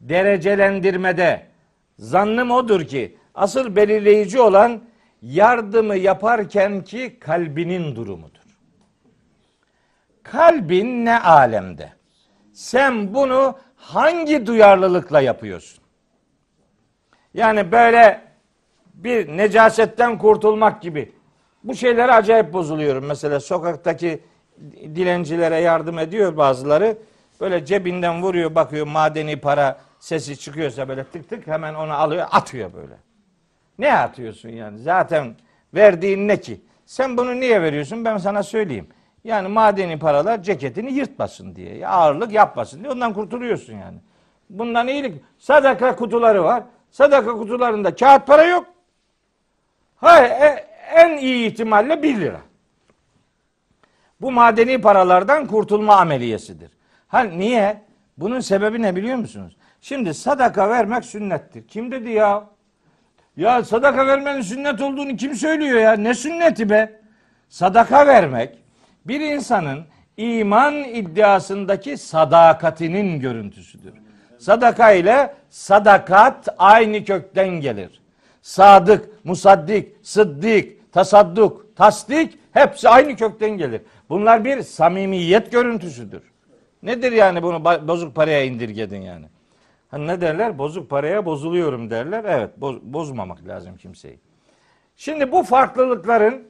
derecelendirmede zannım odur ki asıl belirleyici olan yardımı yaparken ki kalbinin durumudur. Kalbin ne alemde? Sen bunu hangi duyarlılıkla yapıyorsun? Yani böyle bir necasetten kurtulmak gibi. Bu şeylere acayip bozuluyorum. Mesela sokaktaki dilencilere yardım ediyor bazıları. Böyle cebinden vuruyor bakıyor madeni para sesi çıkıyorsa böyle tık tık hemen onu alıyor atıyor böyle. Ne atıyorsun yani? Zaten verdiğin ne ki? Sen bunu niye veriyorsun? Ben sana söyleyeyim. Yani madeni paralar ceketini yırtmasın diye. Ağırlık yapmasın diye. Ondan kurtuluyorsun yani. Bundan iyilik. Sadaka kutuları var. Sadaka kutularında kağıt para yok. Hayır, e, en iyi ihtimalle 1 lira. Bu madeni paralardan kurtulma ameliyesidir. Ha niye? Bunun sebebi ne biliyor musunuz? Şimdi sadaka vermek sünnettir. Kim dedi ya? Ya sadaka vermenin sünnet olduğunu kim söylüyor ya? Ne sünneti be? Sadaka vermek bir insanın iman iddiasındaki sadakatinin görüntüsüdür. Sadaka ile sadakat aynı kökten gelir. Sadık, musaddik, sıddik, tasadduk, tasdik hepsi aynı kökten gelir. Bunlar bir samimiyet görüntüsüdür. Nedir yani bunu bozuk paraya indirgedin yani? Hani ne derler? Bozuk paraya bozuluyorum derler. Evet, boz, bozmamak lazım kimseyi. Şimdi bu farklılıkların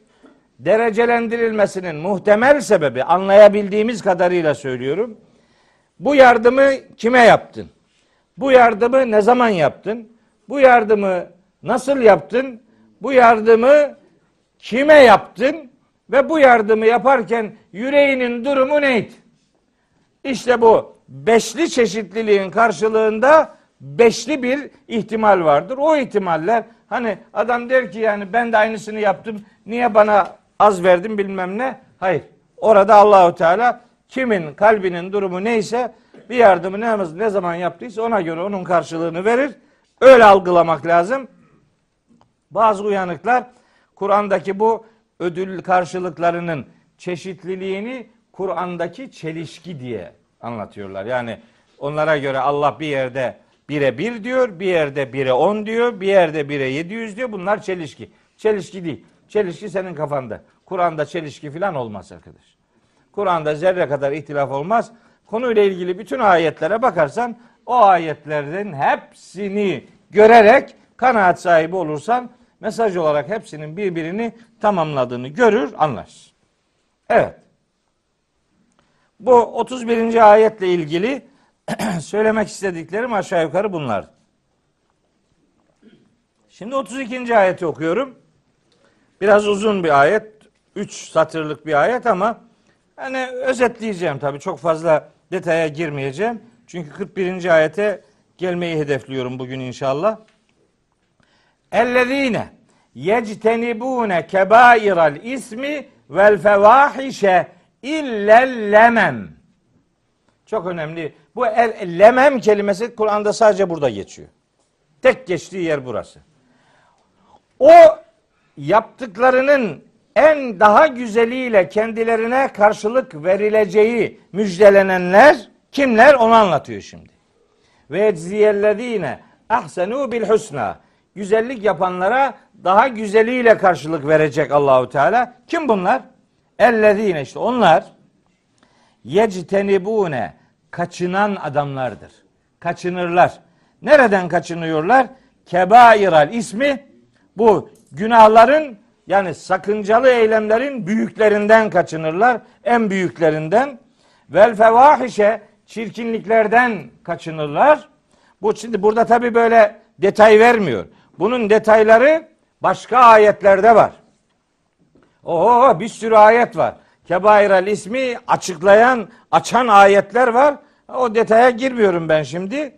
derecelendirilmesinin muhtemel sebebi anlayabildiğimiz kadarıyla söylüyorum. Bu yardımı kime yaptın? Bu yardımı ne zaman yaptın? Bu yardımı nasıl yaptın? Bu yardımı kime yaptın? Ve bu yardımı yaparken yüreğinin durumu neydi? İşte bu beşli çeşitliliğin karşılığında beşli bir ihtimal vardır. O ihtimaller hani adam der ki yani ben de aynısını yaptım. Niye bana az verdim bilmem ne? Hayır. Orada Allahu Teala kimin kalbinin durumu neyse bir yardımı ne, ne zaman yaptıysa ona göre onun karşılığını verir. Öyle algılamak lazım. Bazı uyanıklar Kur'an'daki bu ödül karşılıklarının çeşitliliğini Kur'an'daki çelişki diye anlatıyorlar. Yani onlara göre Allah bir yerde bire bir diyor, bir yerde bire on diyor, bir yerde bire yedi yüz diyor. Bunlar çelişki. Çelişki değil. Çelişki senin kafanda. Kur'an'da çelişki falan olmaz arkadaş. Kur'an'da zerre kadar ihtilaf olmaz. Konuyla ilgili bütün ayetlere bakarsan o ayetlerin hepsini görerek kanaat sahibi olursan mesaj olarak hepsinin birbirini tamamladığını görür, anlarsın. Evet. Bu 31. ayetle ilgili söylemek istediklerim aşağı yukarı bunlar. Şimdi 32. ayeti okuyorum. Biraz uzun bir ayet. 3 satırlık bir ayet ama hani özetleyeceğim tabii çok fazla detaya girmeyeceğim. Çünkü 41. ayete gelmeyi hedefliyorum bugün inşallah. Ellezine yectenibune kebairal ismi vel fevahişe illel lemem. Çok önemli. Bu el, lemem kelimesi Kur'an'da sadece burada geçiyor. Tek geçtiği yer burası. O yaptıklarının en daha güzeliyle kendilerine karşılık verileceği müjdelenenler kimler onu anlatıyor şimdi. Ve ecziyellezine ahsenu bil husna. Güzellik yapanlara daha güzeliyle karşılık verecek Allahu Teala. Kim bunlar? Ellezine işte onlar yectenibune kaçınan adamlardır. Kaçınırlar. Nereden kaçınıyorlar? Kebairal ismi bu günahların yani sakıncalı eylemlerin büyüklerinden kaçınırlar. En büyüklerinden. Vel fevahişe çirkinliklerden kaçınırlar. Bu şimdi burada tabi böyle detay vermiyor. Bunun detayları başka ayetlerde var. Oho bir sürü ayet var. Kebairel ismi açıklayan, açan ayetler var. O detaya girmiyorum ben şimdi.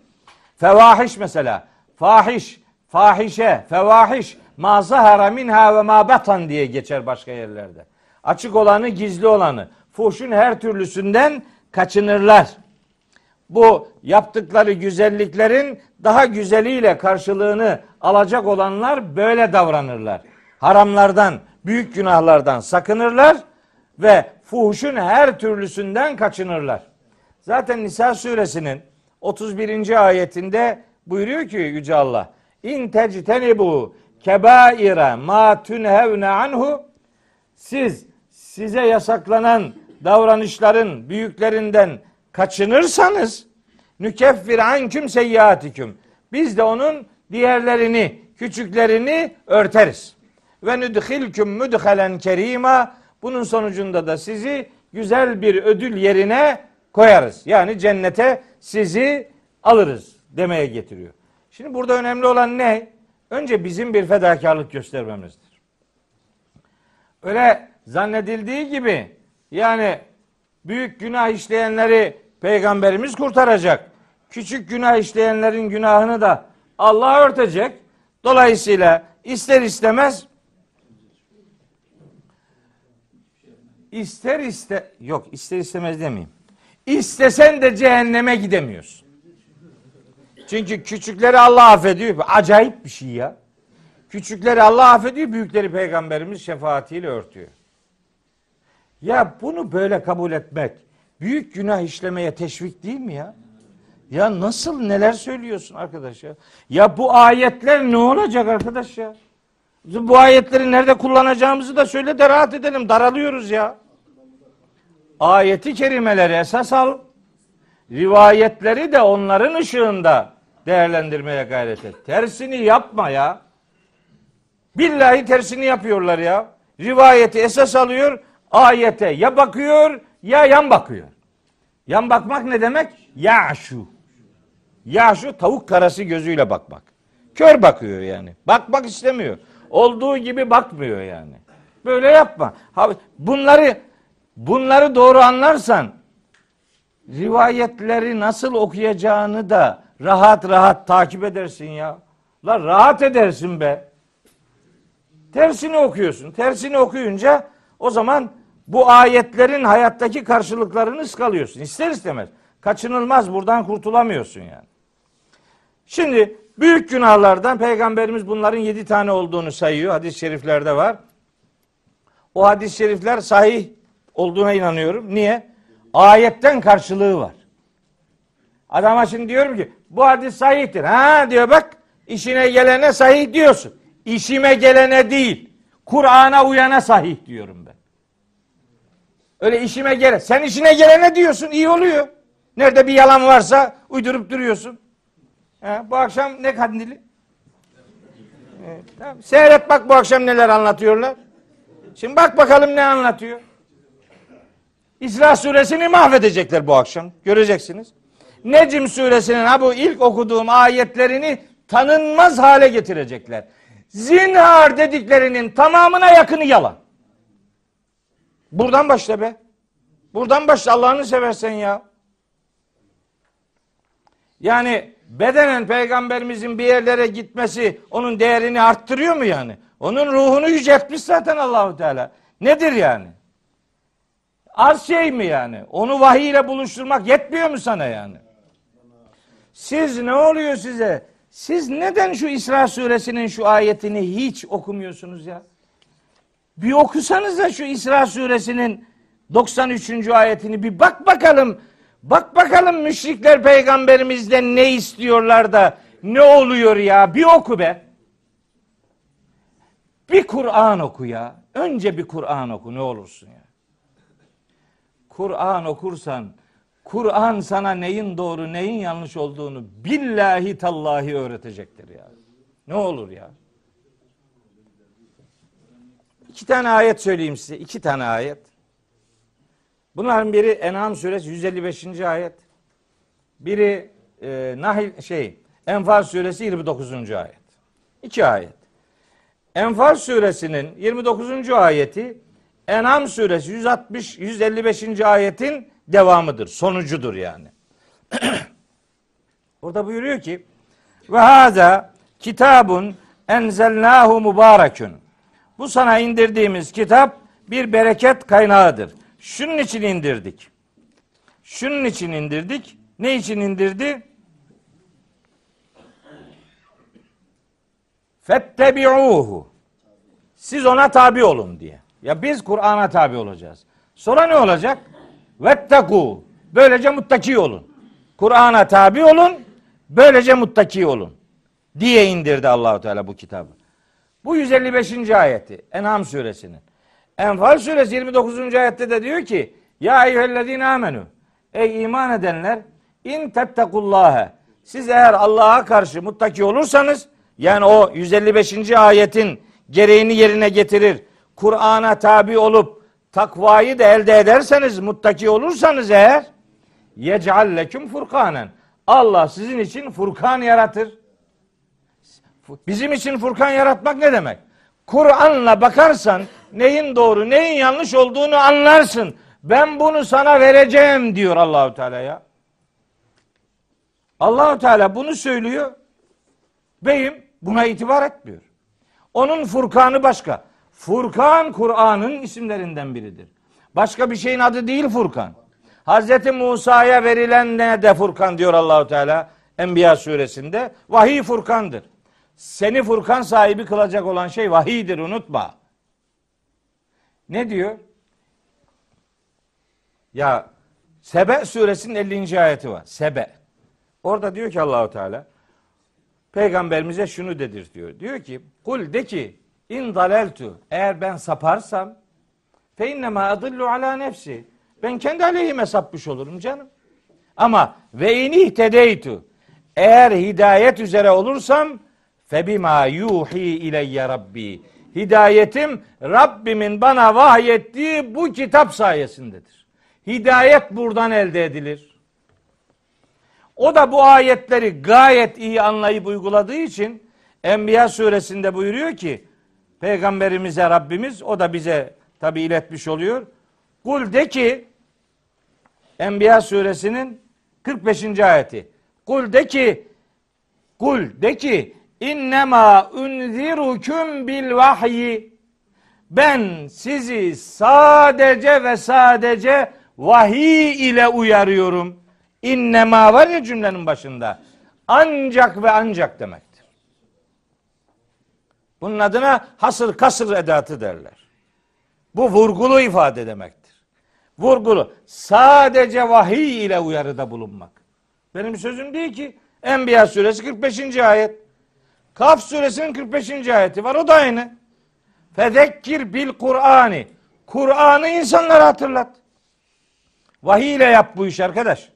Fevahiş mesela. Fahiş, fahişe, fevahiş, ma zahara minha ve ma batan diye geçer başka yerlerde. Açık olanı, gizli olanı. Fuhşun her türlüsünden kaçınırlar. Bu yaptıkları güzelliklerin daha güzeliyle karşılığını alacak olanlar böyle davranırlar. Haramlardan, büyük günahlardan sakınırlar ve fuhuşun her türlüsünden kaçınırlar. Zaten Nisa suresinin 31. ayetinde buyuruyor ki Yüce Allah İn tectenibu kebaire ma tunhevne anhu siz size yasaklanan davranışların büyüklerinden kaçınırsanız nükeffir anküm seyyiatiküm biz de onun diğerlerini küçüklerini örteriz. Ve nudhilkum mudhalen kerima bunun sonucunda da sizi güzel bir ödül yerine koyarız. Yani cennete sizi alırız demeye getiriyor. Şimdi burada önemli olan ne? Önce bizim bir fedakarlık göstermemizdir. Öyle zannedildiği gibi yani büyük günah işleyenleri peygamberimiz kurtaracak. Küçük günah işleyenlerin günahını da Allah örtecek. Dolayısıyla ister istemez ister iste yok ister istemez demeyeyim. İstesen de cehenneme gidemiyorsun. Çünkü küçükleri Allah affediyor. Acayip bir şey ya. Küçükleri Allah affediyor, büyükleri peygamberimiz şefaatiyle örtüyor. Ya bunu böyle kabul etmek büyük günah işlemeye teşvik değil mi ya? Ya nasıl neler söylüyorsun arkadaş ya? Ya bu ayetler ne olacak arkadaş ya? Bu ayetleri nerede kullanacağımızı da söyle de rahat edelim. Daralıyoruz ya. Ayeti kerimeleri esas al. Rivayetleri de onların ışığında değerlendirmeye gayret et. Tersini yapma ya. Billahi tersini yapıyorlar ya. Rivayeti esas alıyor, ayete ya bakıyor ya yan bakıyor. Yan bakmak ne demek? Ya şu. Ya şu tavuk karası gözüyle bakmak. Kör bakıyor yani. Bakmak istemiyor. Olduğu gibi bakmıyor yani. Böyle yapma. Bunları bunları doğru anlarsan rivayetleri nasıl okuyacağını da rahat rahat takip edersin ya. La rahat edersin be. Tersini okuyorsun. Tersini okuyunca o zaman bu ayetlerin hayattaki karşılıklarını ıskalıyorsun. İster istemez. Kaçınılmaz buradan kurtulamıyorsun yani. Şimdi büyük günahlardan peygamberimiz bunların yedi tane olduğunu sayıyor. Hadis-i şeriflerde var. O hadis-i şerifler sahih olduğuna inanıyorum. Niye? Ayetten karşılığı var. Adama şimdi diyorum ki bu hadis sahihtir. Ha diyor bak işine gelene sahih diyorsun. İşime gelene değil. Kur'an'a uyana sahih diyorum ben. Öyle işime gele. Sen işine gelene diyorsun iyi oluyor. Nerede bir yalan varsa uydurup duruyorsun. Ha, bu akşam ne kandili? Evet, tamam. Seyret bak bu akşam neler anlatıyorlar. Şimdi bak bakalım ne anlatıyor. İsra suresini mahvedecekler bu akşam. Göreceksiniz. Necim suresinin ha bu ilk okuduğum ayetlerini tanınmaz hale getirecekler. Zinhar dediklerinin tamamına yakını yalan. Buradan başla be. Buradan başla Allah'ını seversen ya. Yani bedenen peygamberimizin bir yerlere gitmesi onun değerini arttırıyor mu yani? Onun ruhunu yüceltmiş zaten Allahu Teala. Nedir yani? Az şey mi yani? Onu vahiy ile buluşturmak yetmiyor mu sana yani? Siz ne oluyor size? Siz neden şu İsra suresinin şu ayetini hiç okumuyorsunuz ya? Bir okusanız da şu İsra suresinin 93. ayetini bir bak bakalım. Bak bakalım müşrikler peygamberimizden ne istiyorlar da ne oluyor ya? Bir oku be. Bir Kur'an oku ya. Önce bir Kur'an oku ne olursun ya. Kur'an okursan Kur'an sana neyin doğru neyin yanlış olduğunu billahi tallahi öğretecektir ya. Ne olur ya. İki tane ayet söyleyeyim size. İki tane ayet. Bunların biri En'am suresi 155. ayet. Biri e, Nahil şey Enfal suresi 29. ayet. İki ayet. Enfal suresinin 29. ayeti En'am suresi 160 155. ayetin devamıdır. Sonucudur yani. Orada buyuruyor ki ve haza kitabun enzelnahu mübarekün. Bu sana indirdiğimiz kitap bir bereket kaynağıdır. Şunun için indirdik. Şunun için indirdik. Ne için indirdi? Fettebi'uhu. Siz ona tabi olun diye. Ya biz Kur'an'a tabi olacağız. Sonra ne olacak? Vetteku. Böylece muttaki olun. Kur'an'a tabi olun. Böylece muttaki olun. Diye indirdi Allahu Teala bu kitabı. Bu 155. ayeti En'am suresinin. Enfal suresi 29. ayette de diyor ki Ya eyyühellezine amenu Ey iman edenler in tettekullâhe siz eğer Allah'a karşı muttaki olursanız yani o 155. ayetin gereğini yerine getirir Kur'an'a tabi olup takvayı da elde ederseniz, muttaki olursanız eğer yec'al leküm furkanen. Allah sizin için furkan yaratır. Bizim için furkan yaratmak ne demek? Kur'an'la bakarsan neyin doğru, neyin yanlış olduğunu anlarsın. Ben bunu sana vereceğim diyor Allahu Teala ya. Allahu Teala bunu söylüyor. Beyim buna itibar etmiyor. Onun Furkan'ı başka. Furkan Kur'an'ın isimlerinden biridir. Başka bir şeyin adı değil Furkan. Hazreti Musa'ya verilen ne de Furkan diyor Allahu Teala Enbiya suresinde. Vahiy Furkan'dır. Seni Furkan sahibi kılacak olan şey vahiydir unutma. Ne diyor? Ya Sebe suresinin 50. ayeti var. Sebe. Orada diyor ki Allahu Teala peygamberimize şunu dedir diyor. Diyor ki kul de ki in daleltu eğer ben saparsam fe innema adillu ala nefsi ben kendi aleyhime sapmış olurum canım. Ama ve in ihtedeytu eğer hidayet üzere olursam febima yuhi ileyye rabbi hidayetim Rabbimin bana vahyettiği bu kitap sayesindedir. Hidayet buradan elde edilir. O da bu ayetleri gayet iyi anlayıp uyguladığı için Enbiya suresinde buyuruyor ki Peygamberimize Rabbimiz o da bize tabi iletmiş oluyor. Kul de ki Enbiya suresinin 45. ayeti. Kul de ki Kul de ki innema unzirukum bil vahyi ben sizi sadece ve sadece vahiy ile uyarıyorum. İnnema var ya cümlenin başında. Ancak ve ancak demektir. Bunun adına hasır kasır edatı derler. Bu vurgulu ifade demektir. Vurgulu. Sadece vahiy ile uyarıda bulunmak. Benim sözüm değil ki. Enbiya suresi 45. ayet. Kaf suresinin 45. ayeti var. O da aynı. Fezekkir bil Kur'ani. Kur'an'ı insanlara hatırlat. Vahiy ile yap bu iş arkadaş.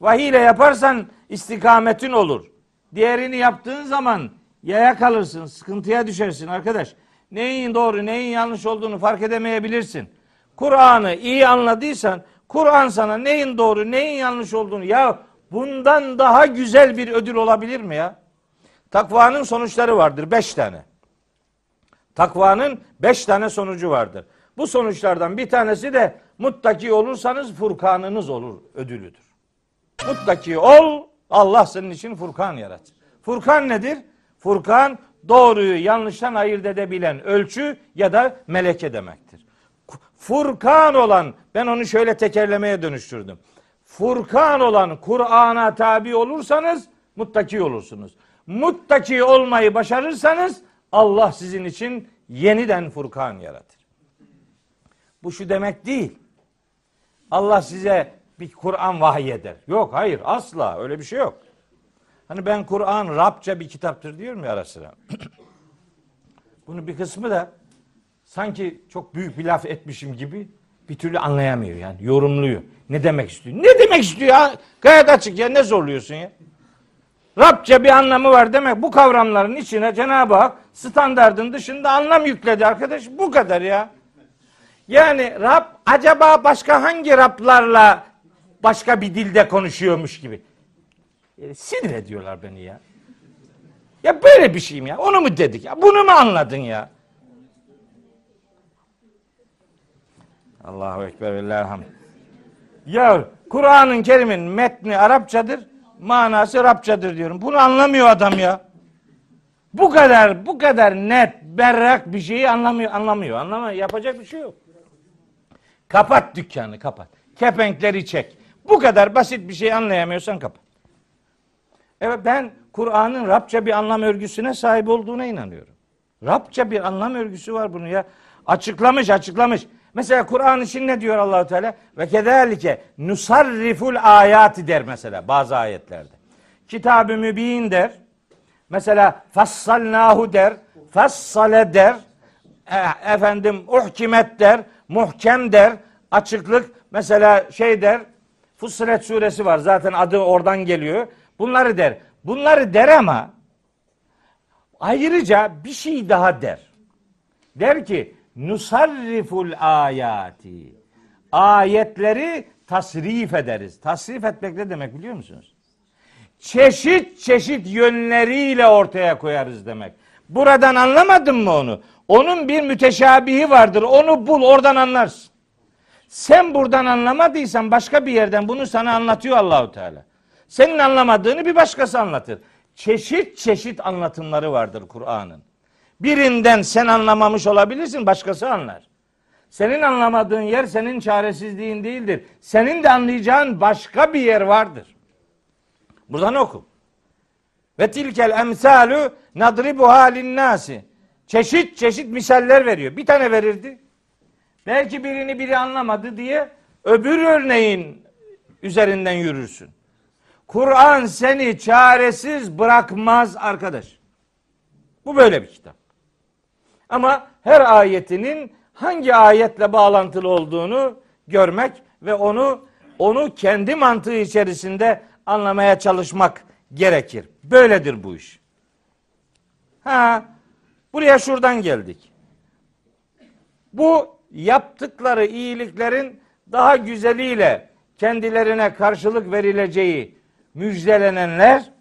Vahiy ile yaparsan istikametin olur. Diğerini yaptığın zaman yaya kalırsın, sıkıntıya düşersin arkadaş. Neyin doğru, neyin yanlış olduğunu fark edemeyebilirsin. Kur'an'ı iyi anladıysan, Kur'an sana neyin doğru, neyin yanlış olduğunu ya bundan daha güzel bir ödül olabilir mi ya? Takvanın sonuçları vardır beş tane. Takvanın beş tane sonucu vardır. Bu sonuçlardan bir tanesi de muttaki olursanız furkanınız olur ödülüdür. Muttaki ol, Allah senin için furkan yarat. Furkan nedir? Furkan doğruyu yanlıştan ayırt edebilen ölçü ya da meleke demektir. Furkan olan, ben onu şöyle tekerlemeye dönüştürdüm. Furkan olan Kur'an'a tabi olursanız muttaki olursunuz. Muttaki olmayı başarırsanız Allah sizin için yeniden Furkan yaratır. Bu şu demek değil. Allah size bir Kur'an vahyeder. Yok hayır asla öyle bir şey yok. Hani ben Kur'an Rabça bir kitaptır diyorum ya ara sıra. Bunu bir kısmı da sanki çok büyük bir laf etmişim gibi bir türlü anlayamıyor yani yorumluyor. Ne demek istiyor? Ne demek istiyor ya? Gayet açık ya ne zorluyorsun ya? Rabça bir anlamı var demek bu kavramların içine Cenab-ı Hak standardın dışında anlam yükledi arkadaş. Bu kadar ya. Yani Rab acaba başka hangi Rablarla başka bir dilde konuşuyormuş gibi. Yani sinir ediyorlar beni ya. Ya böyle bir şeyim ya. Onu mu dedik ya? Bunu mu anladın ya? Allahu Ekber ve. Ya Kur'an'ın Kerim'in metni Arapçadır, manası Rabçadır diyorum. Bunu anlamıyor adam ya. Bu kadar, bu kadar net, berrak bir şeyi anlamıyor, anlamıyor. Anlamıyor. Yapacak bir şey yok. Kapat dükkanı, kapat. Kepenkleri çek. Bu kadar basit bir şey anlayamıyorsan kapat. Evet ben Kur'an'ın Rabça bir anlam örgüsüne sahip olduğuna inanıyorum. Rabça bir anlam örgüsü var bunu ya. Açıklamış, açıklamış. Mesela Kur'an için ne diyor Allahu Teala? Ve kezalike nusarriful ayati der mesela bazı ayetlerde. Kitab-ı mübin der. Mesela fassalnahu der. Fassale der. E, efendim uhkimet der. Muhkem der. Açıklık mesela şey der. Fussilet suresi var. Zaten adı oradan geliyor. Bunları der. Bunları der ama ayrıca bir şey daha der. Der ki nusarriful ayati. Ayetleri tasrif ederiz. Tasrif etmek ne demek biliyor musunuz? Çeşit çeşit yönleriyle ortaya koyarız demek. Buradan anlamadın mı onu? Onun bir müteşabihi vardır. Onu bul oradan anlarsın. Sen buradan anlamadıysan başka bir yerden bunu sana anlatıyor Allahu Teala. Senin anlamadığını bir başkası anlatır. Çeşit çeşit anlatımları vardır Kur'an'ın. Birinden sen anlamamış olabilirsin, başkası anlar. Senin anlamadığın yer senin çaresizliğin değildir. Senin de anlayacağın başka bir yer vardır. Buradan oku. Ve tilkel emsalu nadribuha linnasi. Çeşit çeşit misaller veriyor. Bir tane verirdi. Belki birini biri anlamadı diye öbür örneğin üzerinden yürürsün. Kur'an seni çaresiz bırakmaz arkadaş. Bu böyle bir kitap. Ama her ayetinin hangi ayetle bağlantılı olduğunu görmek ve onu onu kendi mantığı içerisinde anlamaya çalışmak gerekir. Böyledir bu iş. Ha, buraya şuradan geldik. Bu yaptıkları iyiliklerin daha güzeliyle kendilerine karşılık verileceği müjdelenenler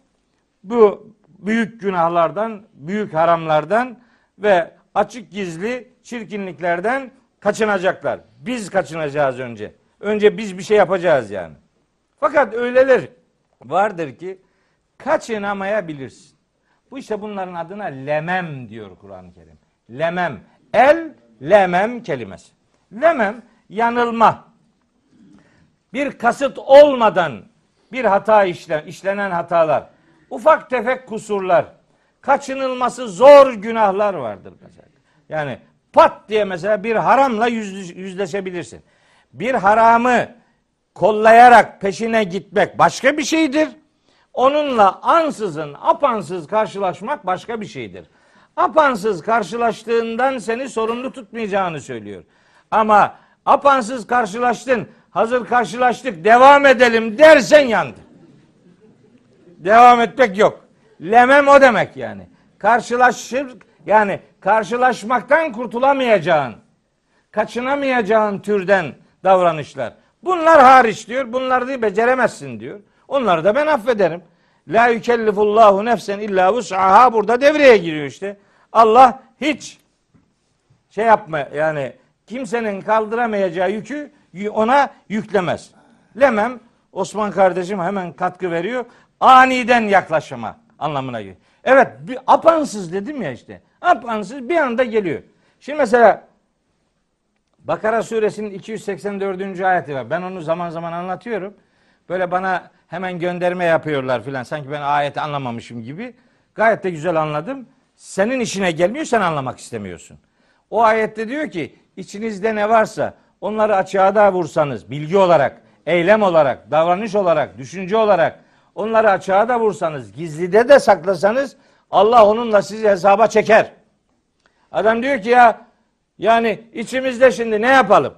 bu büyük günahlardan, büyük haramlardan ve açık gizli çirkinliklerden kaçınacaklar. Biz kaçınacağız önce. Önce biz bir şey yapacağız yani. Fakat öyleler vardır ki kaçınamayabilirsin. Bu işte bunların adına lemem diyor Kur'an-ı Kerim. Lemem. El lemem kelimesi. Lemem yanılma. Bir kasıt olmadan bir hata işlen, işlenen hatalar, ufak tefek kusurlar, kaçınılması zor günahlar vardır mesela. Yani pat diye mesela bir haramla yüz, yüzleşebilirsin. Bir haramı kollayarak peşine gitmek başka bir şeydir. Onunla ansızın, apansız karşılaşmak başka bir şeydir. Apansız karşılaştığından seni sorumlu tutmayacağını söylüyor. Ama apansız karşılaştın, hazır karşılaştık, devam edelim dersen yandı. Devam etmek yok. Lemem o demek yani. Karşılaşır, yani karşılaşmaktan kurtulamayacağın, kaçınamayacağın türden davranışlar. Bunlar hariç diyor. Bunları değil beceremezsin diyor. Onları da ben affederim. La yükellifullahu nefsen illa vus'aha burada devreye giriyor işte. Allah hiç şey yapma yani kimsenin kaldıramayacağı yükü ona yüklemez. Lemem Osman kardeşim hemen katkı veriyor. Aniden yaklaşıma anlamına geliyor. Evet bir apansız dedim ya işte. Apansız bir anda geliyor. Şimdi mesela Bakara suresinin 284. ayeti var. Ben onu zaman zaman anlatıyorum. Böyle bana hemen gönderme yapıyorlar filan. Sanki ben ayeti anlamamışım gibi. Gayet de güzel anladım. Senin işine gelmiyor sen anlamak istemiyorsun. O ayette diyor ki içinizde ne varsa onları açığa da vursanız bilgi olarak, eylem olarak, davranış olarak, düşünce olarak onları açığa da vursanız, gizlide de saklasanız Allah onunla sizi hesaba çeker. Adam diyor ki ya yani içimizde şimdi ne yapalım?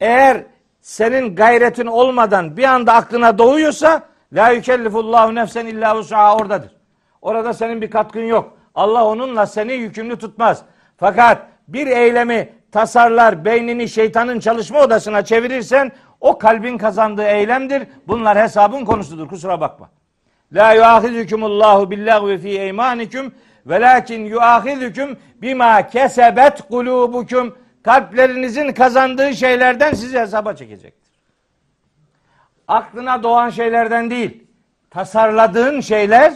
Eğer senin gayretin olmadan bir anda aklına doğuyorsa la yükellifullahu nefsen illa vus'aha oradadır. Orada senin bir katkın yok. Allah onunla seni yükümlü tutmaz. Fakat bir eylemi tasarlar, beynini şeytanın çalışma odasına çevirirsen o kalbin kazandığı eylemdir. Bunlar hesabın konusudur. Kusura bakma. La yuahizukumullahu billahvi fi eymanikum velakin yuahizukum bima kesebet kulubukum kalplerinizin kazandığı şeylerden sizi hesaba çekecektir. Aklına doğan şeylerden değil, tasarladığın şeyler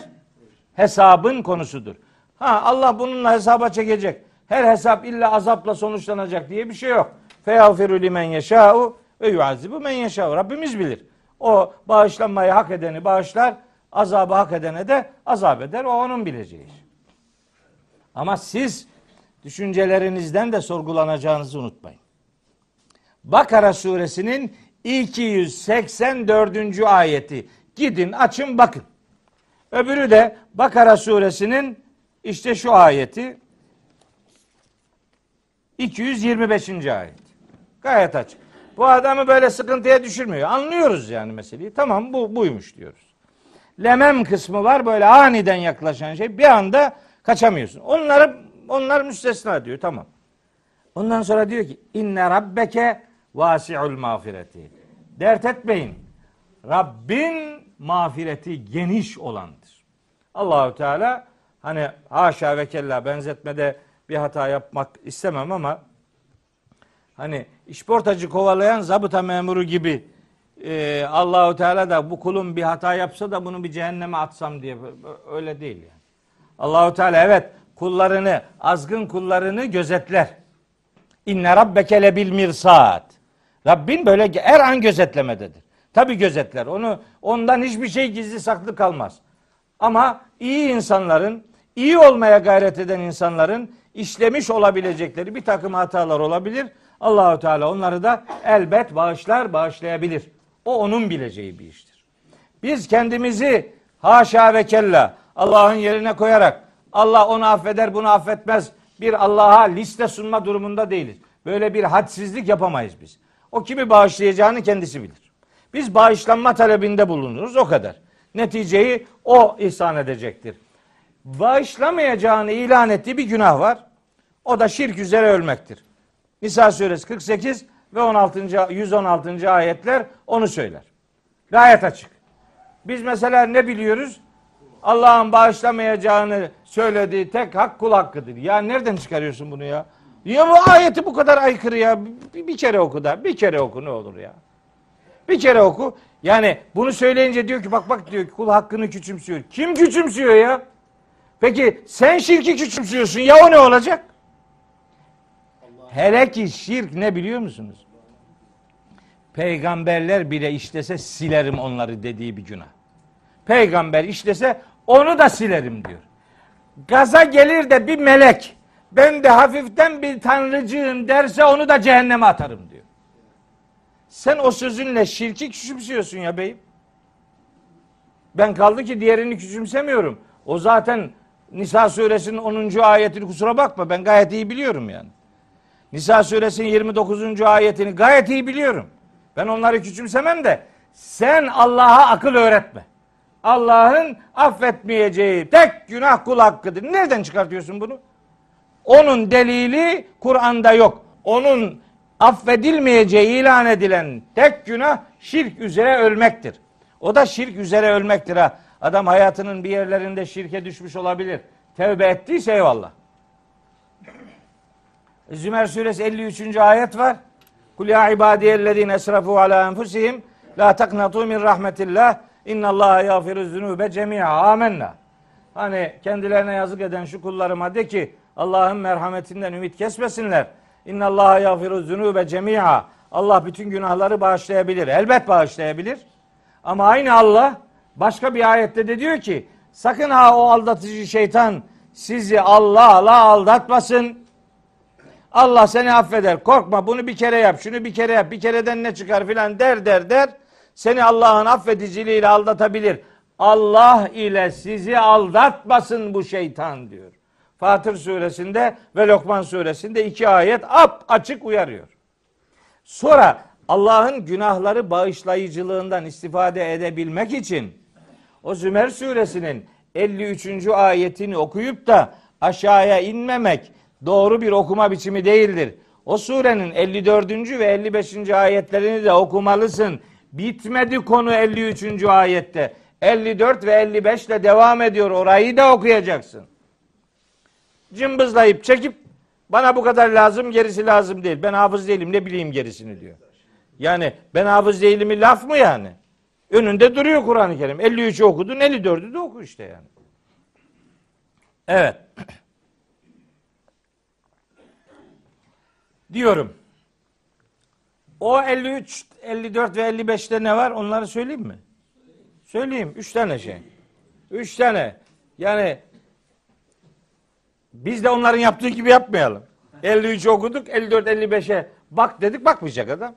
hesabın konusudur. Ha Allah bununla hesaba çekecek. Her hesap illa azapla sonuçlanacak diye bir şey yok. Feyağfiru limen yeşâ'u ve yuazibu men yeşâ'u. Rabbimiz bilir. O bağışlanmayı hak edeni bağışlar, azabı hak edene de azap eder. O onun bileceği. Ama siz düşüncelerinizden de sorgulanacağınızı unutmayın. Bakara suresinin 284. ayeti. Gidin açın bakın. Öbürü de Bakara suresinin işte şu ayeti 225. ayet. Gayet açık. Bu adamı böyle sıkıntıya düşürmüyor. Anlıyoruz yani meseleyi. Tamam bu buymuş diyoruz. Lemem kısmı var böyle aniden yaklaşan şey. Bir anda kaçamıyorsun. Onları onlar müstesna diyor. Tamam. Ondan sonra diyor ki inne rabbeke vasi'ul mağfireti. Dert etmeyin. Rabbin mağfireti geniş olandır. Allahu Teala hani haşa ve kella benzetmede bir hata yapmak istemem ama hani işportacı kovalayan zabıta memuru gibi e, Allahu Teala da bu kulum bir hata yapsa da bunu bir cehenneme atsam diye öyle değil yani. Allahu Teala evet kullarını, azgın kullarını gözetler. İnne rabbeke lebil mirsat. Rabbin böyle her an gözetlemededir. Tabi gözetler. Onu ondan hiçbir şey gizli saklı kalmaz. Ama iyi insanların, iyi olmaya gayret eden insanların işlemiş olabilecekleri bir takım hatalar olabilir. Allahu Teala onları da elbet bağışlar, bağışlayabilir. O onun bileceği bir iştir. Biz kendimizi haşa ve kella Allah'ın yerine koyarak Allah onu affeder bunu affetmez bir Allah'a liste sunma durumunda değiliz. Böyle bir hadsizlik yapamayız biz. O kimi bağışlayacağını kendisi bilir. Biz bağışlanma talebinde bulunuruz o kadar. Neticeyi o ihsan edecektir. Bağışlamayacağını ilan ettiği bir günah var. O da şirk üzere ölmektir. Nisa suresi 48 ve 16. 116. ayetler onu söyler. Gayet açık. Biz mesela ne biliyoruz? Allah'ın bağışlamayacağını söylediği tek hak kul hakkıdır. Ya nereden çıkarıyorsun bunu ya? Ya bu ayeti bu kadar aykırı ya. Bir, bir kere oku da. Bir kere oku ne olur ya. Bir kere oku. Yani bunu söyleyince diyor ki bak bak diyor ki kul hakkını küçümsüyor. Kim küçümsüyor ya? Peki sen şirki küçümsüyorsun ya o ne olacak? Hele ki şirk ne biliyor musunuz? Peygamberler bile işlese silerim onları dediği bir günah. Peygamber işlese onu da silerim diyor. Gaza gelir de bir melek ben de hafiften bir tanrıcığım derse onu da cehenneme atarım diyor. Sen o sözünle şirki küçümsüyorsun ya beyim. Ben kaldı ki diğerini küçümsemiyorum. O zaten Nisa suresinin 10. ayetini kusura bakma ben gayet iyi biliyorum yani. Nisa suresinin 29. ayetini gayet iyi biliyorum. Ben onları küçümsemem de sen Allah'a akıl öğretme. Allah'ın affetmeyeceği tek günah kul hakkıdır. Nereden çıkartıyorsun bunu? Onun delili Kur'an'da yok. Onun affedilmeyeceği ilan edilen tek günah şirk üzere ölmektir. O da şirk üzere ölmektir ha. Adam hayatının bir yerlerinde şirke düşmüş olabilir. Tevbe ettiyse eyvallah. Zümer suresi 53. ayet var. Kul ya ibadiyellezine esrafu ala enfusihim la taknatu min rahmetillah innallaha yağfiru zunube cemi'a amenna. Hani kendilerine yazık eden şu kullarıma de ki Allah'ın merhametinden ümit kesmesinler. İnnallaha yağfiru zunube cemi'a. Allah bütün günahları bağışlayabilir. Elbet bağışlayabilir. Ama aynı Allah başka bir ayette de diyor ki sakın ha o aldatıcı şeytan sizi Allah'la aldatmasın. Allah seni affeder. Korkma bunu bir kere yap, şunu bir kere yap, bir kereden ne çıkar filan der der der. Seni Allah'ın affediciliğiyle aldatabilir. Allah ile sizi aldatmasın bu şeytan diyor. Fatır suresinde ve Lokman suresinde iki ayet ap açık uyarıyor. Sonra Allah'ın günahları bağışlayıcılığından istifade edebilmek için o Zümer suresinin 53. ayetini okuyup da aşağıya inmemek doğru bir okuma biçimi değildir. O surenin 54. ve 55. ayetlerini de okumalısın. Bitmedi konu 53. ayette. 54 ve 55 ile devam ediyor. Orayı da okuyacaksın. Cımbızlayıp çekip bana bu kadar lazım gerisi lazım değil. Ben hafız değilim ne bileyim gerisini diyor. Yani ben hafız değilimi laf mı yani? Önünde duruyor Kur'an-ı Kerim. 53'ü okudun 54'ü de oku işte yani. Evet. Diyorum. O 53, 54 ve 55'te ne var? Onları söyleyeyim mi? Söyleyeyim. Üç tane şey. Üç tane. Yani biz de onların yaptığı gibi yapmayalım. 53 okuduk, 54, 55'e bak dedik, bakmayacak adam.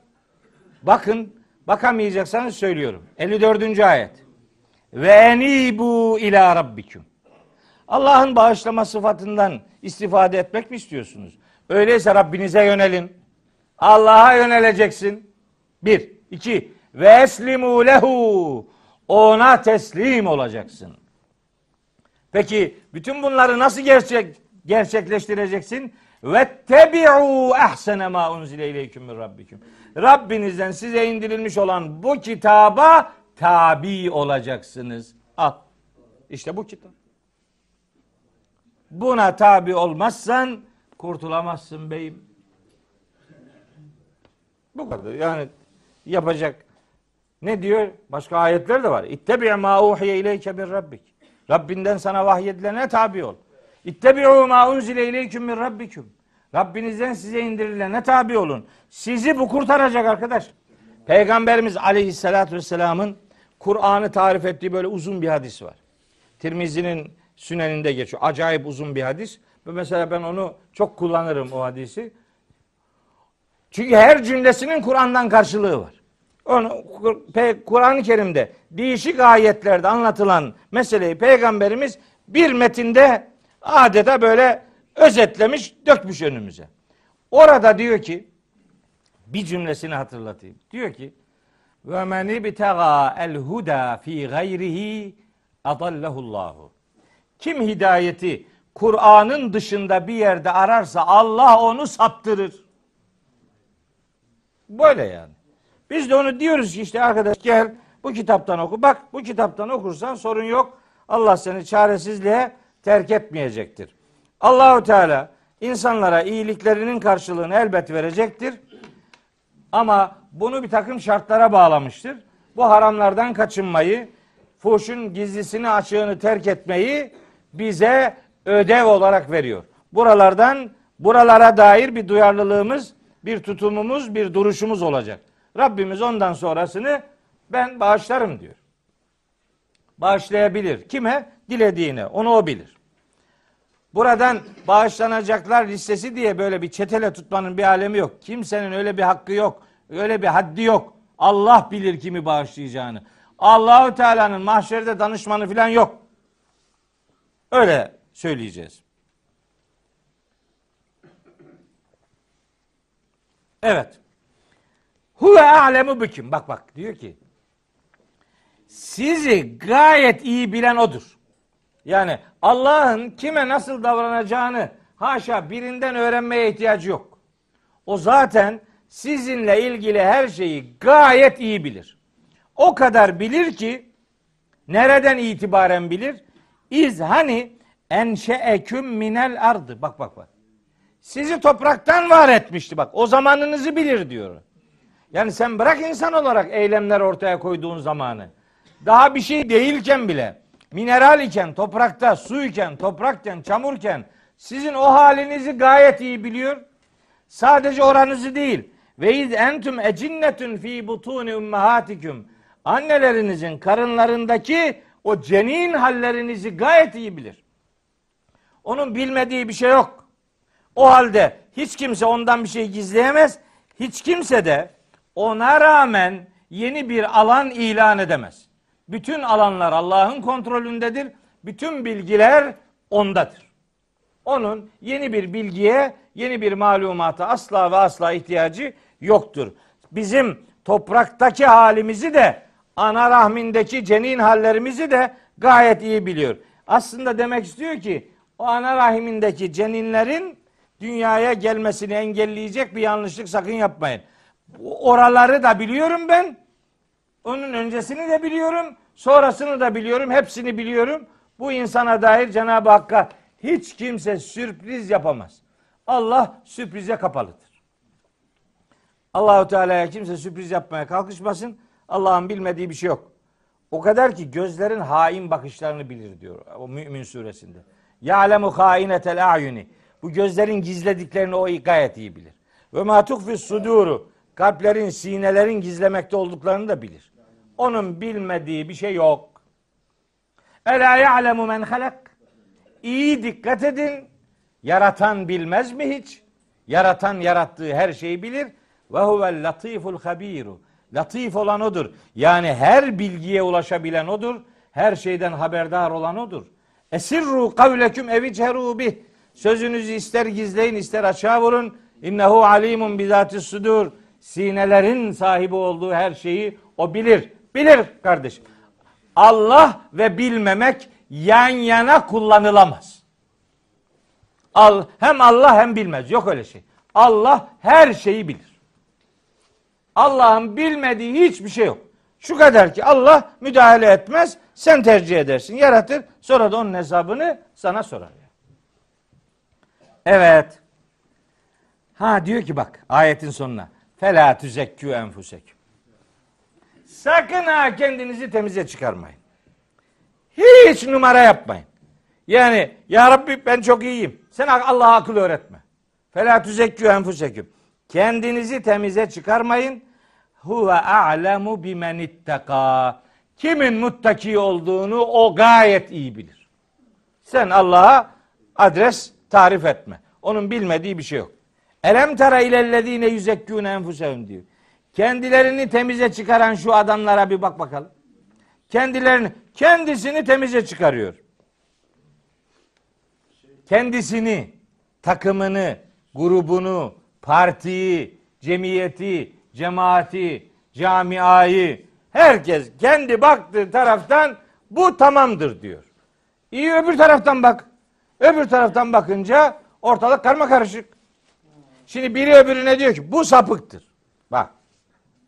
Bakın, bakamayacaksanız söylüyorum. 54. ayet. Ve enibu ila rabbikum. Allah'ın bağışlama sıfatından istifade etmek mi istiyorsunuz? Öyleyse Rabbinize yönelin. Allah'a yöneleceksin. Bir. iki. Ve eslimu lehu. Ona teslim olacaksın. Peki bütün bunları nasıl gerçek gerçekleştireceksin? Ve tebi'u ahsene ma unzile ileyküm min rabbikum. Rabbinizden size indirilmiş olan bu kitaba tabi olacaksınız. Al. İşte bu kitap. Buna tabi olmazsan kurtulamazsın beyim. Bu kadar. Yani yapacak ne diyor? Başka ayetler de var. İttebi ma uhiye ileyke bir rabbik. Rabbinden sana vahyedilene tabi ol. İttebi'u ma unzile ileyküm min rabbikum. Rabbinizden size indirilene tabi olun. Sizi bu kurtaracak arkadaş. Peygamberimiz aleyhissalatü vesselamın Kur'an'ı tarif ettiği böyle uzun bir hadis var. Tirmizi'nin süneninde geçiyor. Acayip uzun bir hadis. Ve mesela ben onu çok kullanırım o hadisi. Çünkü her cümlesinin Kur'an'dan karşılığı var. onu Kur'an-ı Kerim'de değişik ayetlerde anlatılan meseleyi peygamberimiz bir metinde adeta böyle özetlemiş, dökmüş önümüze. Orada diyor ki bir cümlesini hatırlatayım. Diyor ki ve men ibtega el huda fi gayrihi adallahullahu. Kim hidayeti Kur'an'ın dışında bir yerde ararsa Allah onu saptırır. Böyle yani. Biz de onu diyoruz ki işte arkadaş gel bu kitaptan oku. Bak bu kitaptan okursan sorun yok. Allah seni çaresizliğe terk etmeyecektir. Allahu Teala insanlara iyiliklerinin karşılığını elbet verecektir. Ama bunu bir takım şartlara bağlamıştır. Bu haramlardan kaçınmayı, fuhşun gizlisini açığını terk etmeyi bize ödev olarak veriyor. Buralardan buralara dair bir duyarlılığımız, bir tutumumuz, bir duruşumuz olacak. Rabbimiz ondan sonrasını ben bağışlarım diyor. Bağışlayabilir. Kime? Dilediğine. Onu o bilir. Buradan bağışlanacaklar listesi diye böyle bir çetele tutmanın bir alemi yok. Kimsenin öyle bir hakkı yok. Öyle bir haddi yok. Allah bilir kimi bağışlayacağını. Allahu Teala'nın mahşerde danışmanı falan yok. Öyle söyleyeceğiz. Evet. Huve alemu bikim. Bak bak diyor ki sizi gayet iyi bilen odur. Yani Allah'ın kime nasıl davranacağını haşa birinden öğrenmeye ihtiyacı yok. O zaten sizinle ilgili her şeyi gayet iyi bilir. O kadar bilir ki nereden itibaren bilir? İz hani enşeeküm minel ardı. Bak bak bak. Sizi topraktan var etmişti bak. O zamanınızı bilir diyor. Yani sen bırak insan olarak eylemler ortaya koyduğun zamanı. Daha bir şey değilken bile mineral iken, toprakta, su iken, toprakken, çamurken sizin o halinizi gayet iyi biliyor. Sadece oranızı değil. Ve iz entum ecinnetun fi butuni ummahatikum. Annelerinizin karınlarındaki o cenin hallerinizi gayet iyi bilir. Onun bilmediği bir şey yok. O halde hiç kimse ondan bir şey gizleyemez. Hiç kimse de ona rağmen yeni bir alan ilan edemez. Bütün alanlar Allah'ın kontrolündedir. Bütün bilgiler ondadır. Onun yeni bir bilgiye, yeni bir malumata asla ve asla ihtiyacı yoktur. Bizim topraktaki halimizi de ana rahmindeki cenin hallerimizi de gayet iyi biliyor. Aslında demek istiyor ki o ana rahimindeki ceninlerin dünyaya gelmesini engelleyecek bir yanlışlık sakın yapmayın. Oraları da biliyorum ben. Onun öncesini de biliyorum, sonrasını da biliyorum, hepsini biliyorum. Bu insana dair Cenab-ı Hakk'a hiç kimse sürpriz yapamaz. Allah sürprize kapalıdır. Allahu Teala'ya kimse sürpriz yapmaya kalkışmasın. Allah'ın bilmediği bir şey yok. O kadar ki gözlerin hain bakışlarını bilir diyor o Mümin suresinde. Ya'lemu hainetel a'yuni. Bu gözlerin gizlediklerini o gayet iyi bilir. Ve ma tukfi suduru. Kalplerin, sinelerin gizlemekte olduklarını da bilir. Onun bilmediği bir şey yok. Ela ya'lemu men halak. İyi dikkat edin. Yaratan bilmez mi hiç? Yaratan yarattığı her şeyi bilir. Ve huvel latiful habiru. Latif olan odur. Yani her bilgiye ulaşabilen odur. Her şeyden haberdar olan odur. Esirru kavleküm evicheru bih. Sözünüzü ister gizleyin ister açığa vurun. İnnehu alimun bizatis sudur. Sinelerin sahibi olduğu her şeyi o bilir. Bilir kardeşim. Allah ve bilmemek yan yana kullanılamaz. Al, hem Allah hem bilmez. Yok öyle şey. Allah her şeyi bilir. Allah'ın bilmediği hiçbir şey yok. Şu kadar ki Allah müdahale etmez, sen tercih edersin, yaratır, sonra da onun hesabını sana sorar. Evet. Ha diyor ki bak ayetin sonuna. Fela tüzekkü enfuseküm. Sakın ha kendinizi temize çıkarmayın. Hiç numara yapmayın. Yani ya Rabbi ben çok iyiyim. Sen Allah'a akıl öğretme. Fela tüzekkü enfuseküm. Kendinizi temize çıkarmayın. Huve a'lemu bimen itteka. Kimin muttaki olduğunu o gayet iyi bilir. Sen Allah'a adres tarif etme. Onun bilmediği bir şey yok. Elem tera ilellezine yüzekkûne enfusehum diyor. Kendilerini temize çıkaran şu adamlara bir bak bakalım. Kendilerini, kendisini temize çıkarıyor. Kendisini, takımını, grubunu, partiyi, cemiyeti, cemaati, camiayı, herkes kendi baktığı taraftan bu tamamdır diyor. İyi öbür taraftan bak. Öbür taraftan bakınca ortalık karma karışık. Şimdi biri öbürüne diyor ki bu sapıktır. Bak.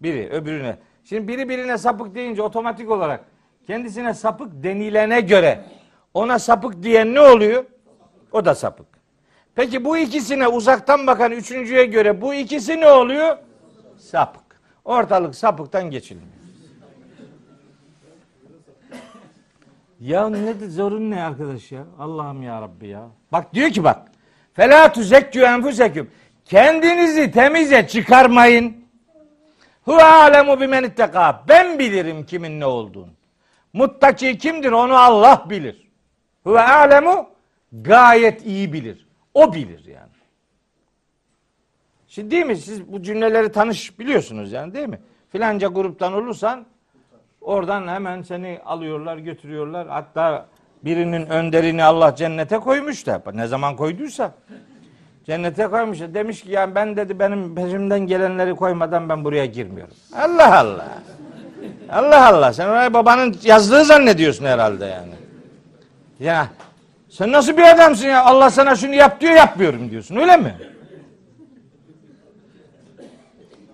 Biri öbürüne. Şimdi biri birine sapık deyince otomatik olarak kendisine sapık denilene göre ona sapık diyen ne oluyor? O da sapık. Peki bu ikisine uzaktan bakan üçüncüye göre bu ikisi ne oluyor? Sapık. Ortalık sapıktan geçilmiyor. Ya ne zorun ne arkadaş ya? Allah'ım ya Rabbi ya. Bak diyor ki bak. Fela tuzekkü enfuseküm. Kendinizi temize çıkarmayın. Huve alemu bimen itteka. Ben bilirim kimin ne olduğunu. Muttaki kimdir onu Allah bilir. Huve alemu gayet iyi bilir. O bilir yani. Şimdi değil mi? Siz bu cümleleri tanış biliyorsunuz yani değil mi? Filanca gruptan olursan oradan hemen seni alıyorlar götürüyorlar. Hatta birinin önderini Allah cennete koymuş da ne zaman koyduysa cennete koymuş. Demiş ki yani ben dedi benim peşimden gelenleri koymadan ben buraya girmiyorum. Allah Allah. Allah Allah. Sen oraya babanın yazdığı zannediyorsun herhalde yani. Ya sen nasıl bir adamsın ya? Allah sana şunu yap diyor yapmıyorum diyorsun öyle mi?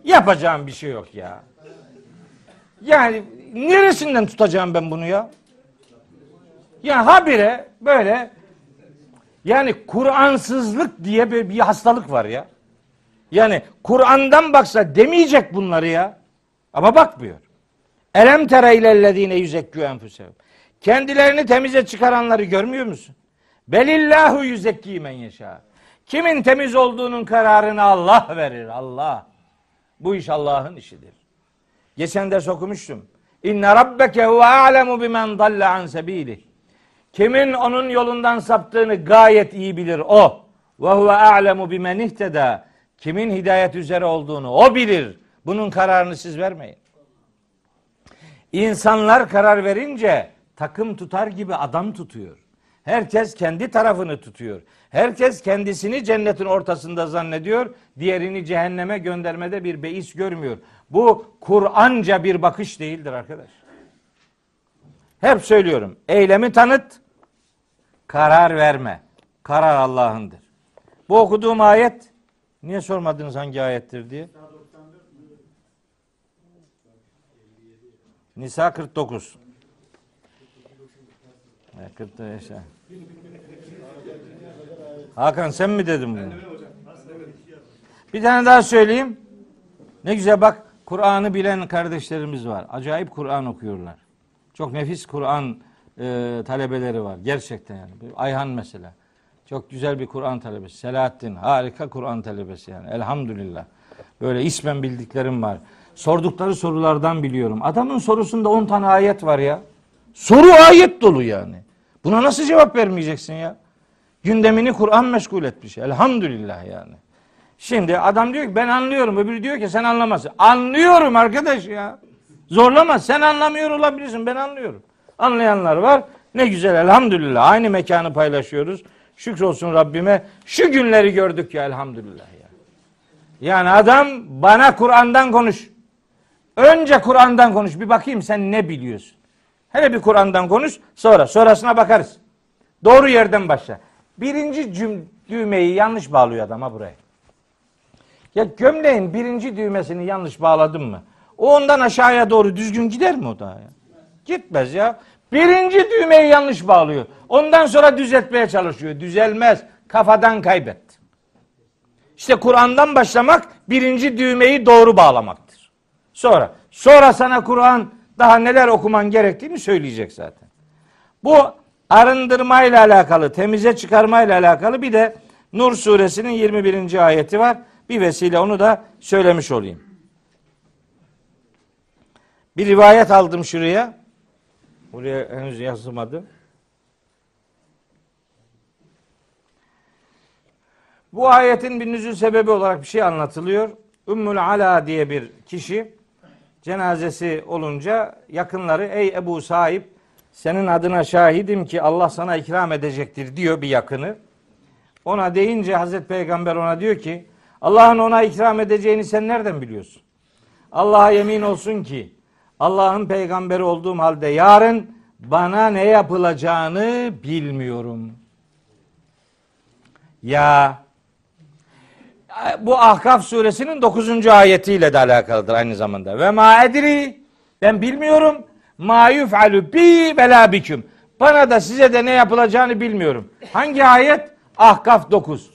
Yapacağım bir şey yok ya. Yani neresinden tutacağım ben bunu ya? Ya habire böyle yani Kur'ansızlık diye bir, bir hastalık var ya. Yani Kur'an'dan baksa demeyecek bunları ya. Ama bakmıyor. Elem tere ilellezine yüzekkü enfusehum. Kendilerini temize çıkaranları görmüyor musun? Belillahu yüzekki men yeşâ. Kimin temiz olduğunun kararını Allah verir. Allah. Bu iş Allah'ın işidir. Geçen ders okumuştum. İnne rabbeke huve a'lemu bimen dalle an sebilih. Kimin onun yolundan saptığını gayet iyi bilir o. Ve huve a'lemu bimen ihteda. Kimin hidayet üzere olduğunu o bilir. Bunun kararını siz vermeyin. İnsanlar karar verince takım tutar gibi adam tutuyor. Herkes kendi tarafını tutuyor. Herkes kendisini cennetin ortasında zannediyor. Diğerini cehenneme göndermede bir beis görmüyor. Bu Kur'anca bir bakış değildir arkadaş. Hep söylüyorum. Eylemi tanıt, karar verme. Karar Allah'ındır. Bu okuduğum ayet niye sormadınız hangi ayettir diye? Nisa 49. 49 yaşa. Hakan sen mi dedin bunu? Bir tane daha söyleyeyim. Ne güzel bak Kur'an'ı bilen kardeşlerimiz var. Acayip Kur'an okuyorlar. Çok nefis Kur'an e, talebeleri var. Gerçekten yani. Ayhan mesela. Çok güzel bir Kur'an talebesi. Selahattin harika Kur'an talebesi yani. Elhamdülillah. Böyle ismen bildiklerim var. Sordukları sorulardan biliyorum. Adamın sorusunda 10 tane ayet var ya. Soru ayet dolu yani. Buna nasıl cevap vermeyeceksin ya? Gündemini Kur'an meşgul etmiş. Elhamdülillah yani. Şimdi adam diyor ki ben anlıyorum. Öbürü diyor ki sen anlamazsın. Anlıyorum arkadaş ya. Zorlama. Sen anlamıyor olabilirsin. Ben anlıyorum. Anlayanlar var. Ne güzel elhamdülillah. Aynı mekanı paylaşıyoruz. Şükrolsun Rabbime. Şu günleri gördük ya elhamdülillah ya. Yani adam bana Kur'an'dan konuş. Önce Kur'an'dan konuş. Bir bakayım sen ne biliyorsun. Hele bir Kur'an'dan konuş. Sonra sonrasına bakarız. Doğru yerden başla. Birinci cüm düğmeyi yanlış bağlıyor adama buraya. Ya gömleğin birinci düğmesini yanlış bağladın mı? O ondan aşağıya doğru düzgün gider mi o da ya? Gitmez ya. Birinci düğmeyi yanlış bağlıyor. Ondan sonra düzeltmeye çalışıyor. Düzelmez. Kafadan kaybetti. İşte Kur'an'dan başlamak birinci düğmeyi doğru bağlamaktır. Sonra, sonra sana Kur'an daha neler okuman gerektiğini söyleyecek zaten. Bu arındırmayla alakalı, temize çıkarmayla alakalı bir de Nur suresinin 21. ayeti var. Bir vesile onu da söylemiş olayım. Bir rivayet aldım şuraya. Buraya henüz yazılmadı. Bu ayetin bir nüzul sebebi olarak bir şey anlatılıyor. Ümmül Ala diye bir kişi cenazesi olunca yakınları ey Ebu Sahip senin adına şahidim ki Allah sana ikram edecektir diyor bir yakını. Ona deyince Hazreti Peygamber ona diyor ki Allah'ın ona ikram edeceğini sen nereden biliyorsun? Allah'a yemin olsun ki Allah'ın peygamberi olduğum halde yarın bana ne yapılacağını bilmiyorum. Ya bu Ahkaf suresinin 9. ayetiyle de alakalıdır aynı zamanda. Ve ma edri ben bilmiyorum ma yuf'alu bi ve biküm. Bana da size de ne yapılacağını bilmiyorum. Hangi ayet? Ahkaf 9.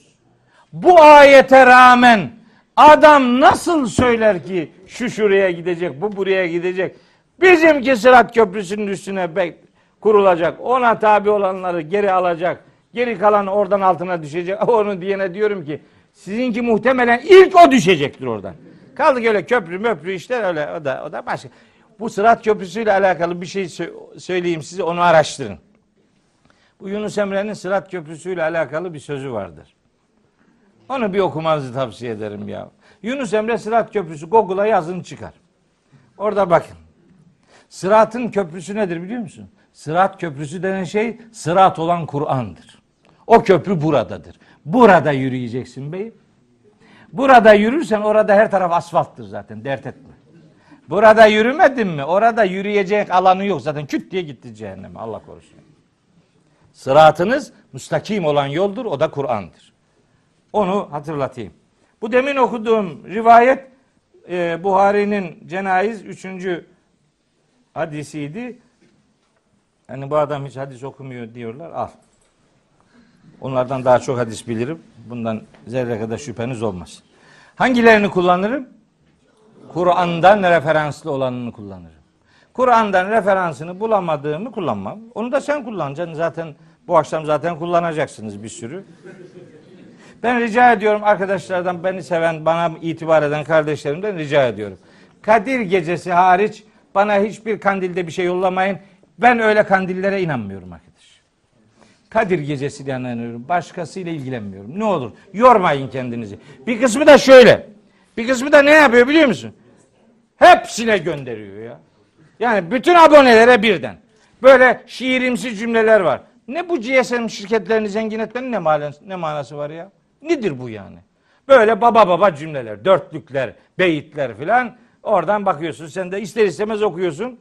Bu ayete rağmen adam nasıl söyler ki şu şuraya gidecek, bu buraya gidecek. Bizimki Sırat Köprüsü'nün üstüne kurulacak. Ona tabi olanları geri alacak. Geri kalan oradan altına düşecek. Onu diyene diyorum ki sizinki muhtemelen ilk o düşecektir oradan. Kaldı öyle köprü möprü işte öyle o da o da başka. Bu Sırat Köprüsü ile alakalı bir şey söyleyeyim size onu araştırın. Bu Yunus Emre'nin Sırat Köprüsü ile alakalı bir sözü vardır. Onu bir okumanızı tavsiye ederim ya. Yunus Emre Sırat Köprüsü Google'a yazın çıkar. Orada bakın. Sıratın köprüsü nedir biliyor musun? Sırat köprüsü denen şey sırat olan Kur'an'dır. O köprü buradadır. Burada yürüyeceksin beyim. Burada yürürsen orada her taraf asfalttır zaten dert etme. Burada yürümedin mi orada yürüyecek alanı yok zaten küt diye gitti cehenneme Allah korusun. Sıratınız müstakim olan yoldur o da Kur'an'dır. Onu hatırlatayım. Bu demin okuduğum rivayet e, Buhari'nin cenayiz üçüncü hadisiydi. Hani bu adam hiç hadis okumuyor diyorlar. Al. Onlardan daha çok hadis bilirim. Bundan zerre kadar şüpheniz olmaz. Hangilerini kullanırım? Kur'an'dan referanslı olanını kullanırım. Kur'an'dan referansını bulamadığımı kullanmam. Onu da sen kullanacaksın. Zaten bu akşam zaten kullanacaksınız bir sürü. Ben rica ediyorum arkadaşlardan beni seven, bana itibar eden kardeşlerimden rica ediyorum. Kadir gecesi hariç bana hiçbir kandilde bir şey yollamayın. Ben öyle kandillere inanmıyorum arkadaş. Kadir gecesi diye inanıyorum. Başkasıyla ilgilenmiyorum. Ne olur yormayın kendinizi. Bir kısmı da şöyle. Bir kısmı da ne yapıyor biliyor musun? Hepsine gönderiyor ya. Yani bütün abonelere birden. Böyle şiirimsi cümleler var. Ne bu GSM şirketlerini zengin etmenin ne, manası, ne manası var ya? Nedir bu yani? Böyle baba baba cümleler, dörtlükler, beyitler filan. Oradan bakıyorsun. Sen de ister istemez okuyorsun.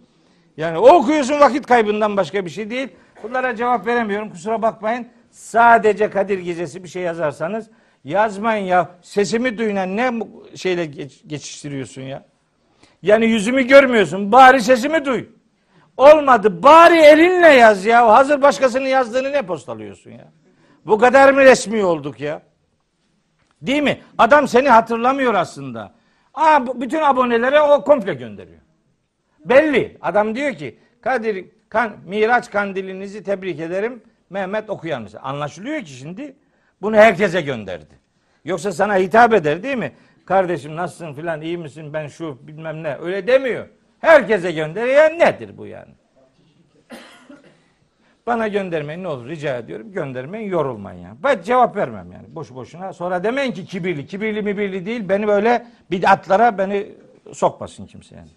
Yani okuyorsun vakit kaybından başka bir şey değil. Bunlara cevap veremiyorum. Kusura bakmayın. Sadece Kadir Gecesi bir şey yazarsanız yazmayın ya. Sesimi duyun. Ne şeyle geç, geçiştiriyorsun ya? Yani yüzümü görmüyorsun. Bari sesimi duy. Olmadı. Bari elinle yaz ya. Hazır başkasının yazdığını ne postalıyorsun ya? Bu kadar mı resmi olduk ya? Değil mi? Adam seni hatırlamıyor aslında. Aa, bütün abonelere o komple gönderiyor. Belli. Adam diyor ki Kadir kan, Miraç kandilinizi tebrik ederim. Mehmet okuyan? Anlaşılıyor ki şimdi bunu herkese gönderdi. Yoksa sana hitap eder değil mi? Kardeşim nasılsın filan iyi misin ben şu bilmem ne öyle demiyor. Herkese gönderiyor. Nedir bu yani? Bana göndermeyin ne olur rica ediyorum. Göndermeyin yorulmayın yani. Ben cevap vermem yani boşu boşuna. Sonra demeyin ki kibirli. Kibirli mi birli değil. Beni böyle bid'atlara beni sokmasın kimse yani.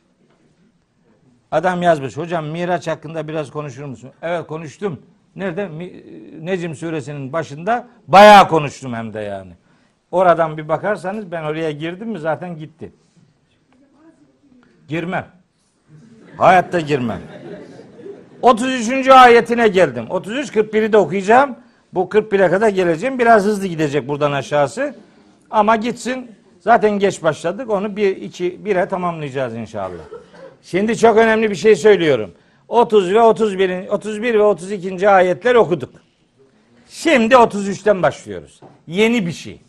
Adam yazmış. Hocam Miraç hakkında biraz konuşur musun? Evet konuştum. Nerede? Necim suresinin başında bayağı konuştum hem de yani. Oradan bir bakarsanız ben oraya girdim mi zaten gitti. Girmem. Hayatta girmem. 33. ayetine geldim. 33 41'i de okuyacağım. Bu 41'e kadar geleceğim. Biraz hızlı gidecek buradan aşağısı. Ama gitsin. Zaten geç başladık. Onu bir iki bire tamamlayacağız inşallah. Şimdi çok önemli bir şey söylüyorum. 30 ve 31 31 ve 32. ayetler okuduk. Şimdi 33'ten başlıyoruz. Yeni bir şey.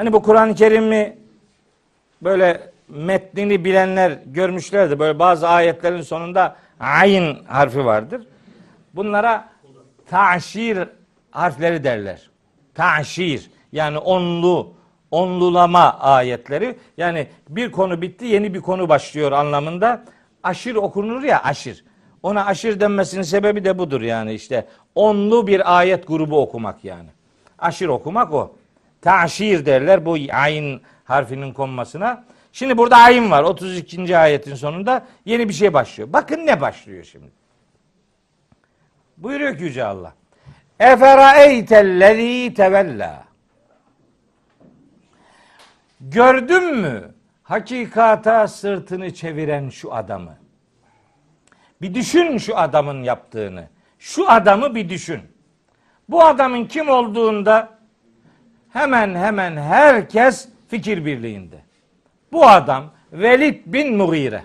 Hani bu Kur'an-ı Kerim'i böyle metnini bilenler görmüşlerdi. Böyle bazı ayetlerin sonunda ayn harfi vardır. Bunlara taşir harfleri derler. Taşir yani onlu, onlulama ayetleri. Yani bir konu bitti yeni bir konu başlıyor anlamında. Aşır okunur ya aşır. Ona aşır denmesinin sebebi de budur yani işte onlu bir ayet grubu okumak yani. Aşır okumak o. Taşir derler bu ayn harfinin konmasına. Şimdi burada ayin var 32. ayetin sonunda yeni bir şey başlıyor. Bakın ne başlıyor şimdi. Buyuruyor ki Yüce Allah. Eferaeytellezî tevella. Gördün mü hakikata sırtını çeviren şu adamı? Bir düşün şu adamın yaptığını. Şu adamı bir düşün. Bu adamın kim olduğunda hemen hemen herkes fikir birliğinde. Bu adam Velid bin Mughire.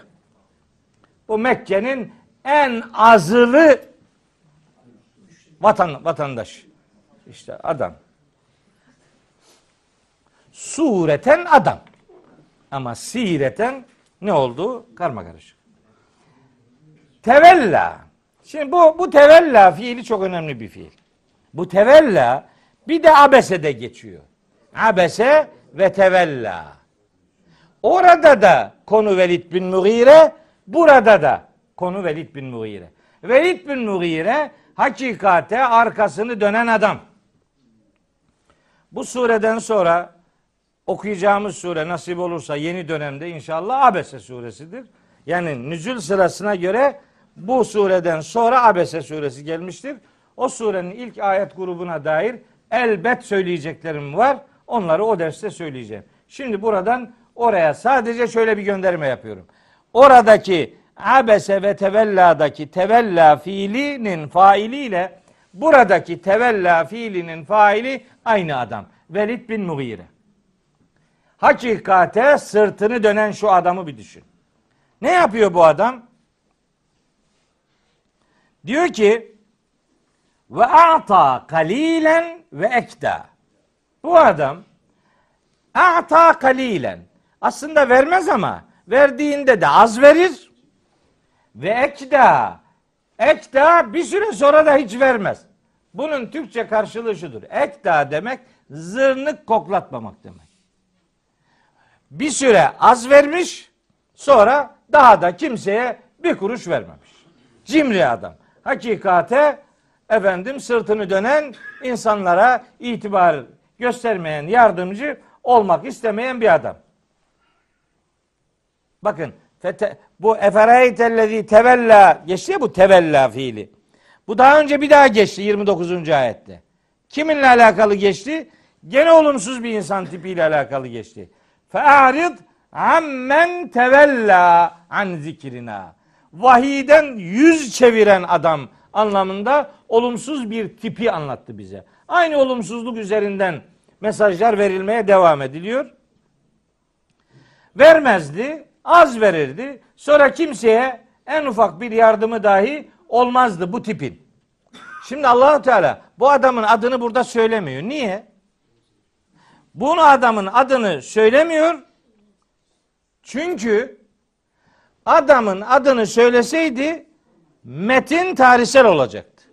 Bu Mekke'nin en azılı vatan vatandaş. İşte adam. Sureten adam. Ama sireten ne oldu? Karma karışık. Tevella. Şimdi bu bu tevella fiili çok önemli bir fiil. Bu tevella bir de abesede geçiyor. Abese ve tevella. Orada da konu Velid bin Mughire, burada da konu Velid bin Mughire. Velid bin Mughire hakikate arkasını dönen adam. Bu sureden sonra okuyacağımız sure nasip olursa yeni dönemde inşallah Abese suresidir. Yani nüzül sırasına göre bu sureden sonra Abese suresi gelmiştir. O surenin ilk ayet grubuna dair elbet söyleyeceklerim var. Onları o derste söyleyeceğim. Şimdi buradan oraya sadece şöyle bir gönderme yapıyorum. Oradaki abese ve tevella'daki tevella fiilinin failiyle buradaki tevella fiilinin faili aynı adam. Velid bin Mughire. Hakikate sırtını dönen şu adamı bir düşün. Ne yapıyor bu adam? Diyor ki ve a'ta kalilen ve ekta. Bu adam a'ta kalilen. Aslında vermez ama verdiğinde de az verir. Ve ekda. Ekda bir süre sonra da hiç vermez. Bunun Türkçe karşılığı şudur. Ekda demek zırnık koklatmamak demek. Bir süre az vermiş, sonra daha da kimseye bir kuruş vermemiş. Cimri adam. Hakikate efendim sırtını dönen insanlara itibar göstermeyen yardımcı olmak istemeyen bir adam. Bakın bu eferaytellezi tevella geçti ya bu tevella fiili. Bu daha önce bir daha geçti 29. ayette. Kiminle alakalı geçti? Gene olumsuz bir insan tipiyle alakalı geçti. Fe'arid ammen tevella an zikrina. Vahiden yüz çeviren adam anlamında olumsuz bir tipi anlattı bize. Aynı olumsuzluk üzerinden mesajlar verilmeye devam ediliyor. Vermezdi, az verirdi. Sonra kimseye en ufak bir yardımı dahi olmazdı bu tipin. Şimdi Allahu Teala bu adamın adını burada söylemiyor. Niye? Bunu adamın adını söylemiyor. Çünkü adamın adını söyleseydi metin tarihsel olacaktı.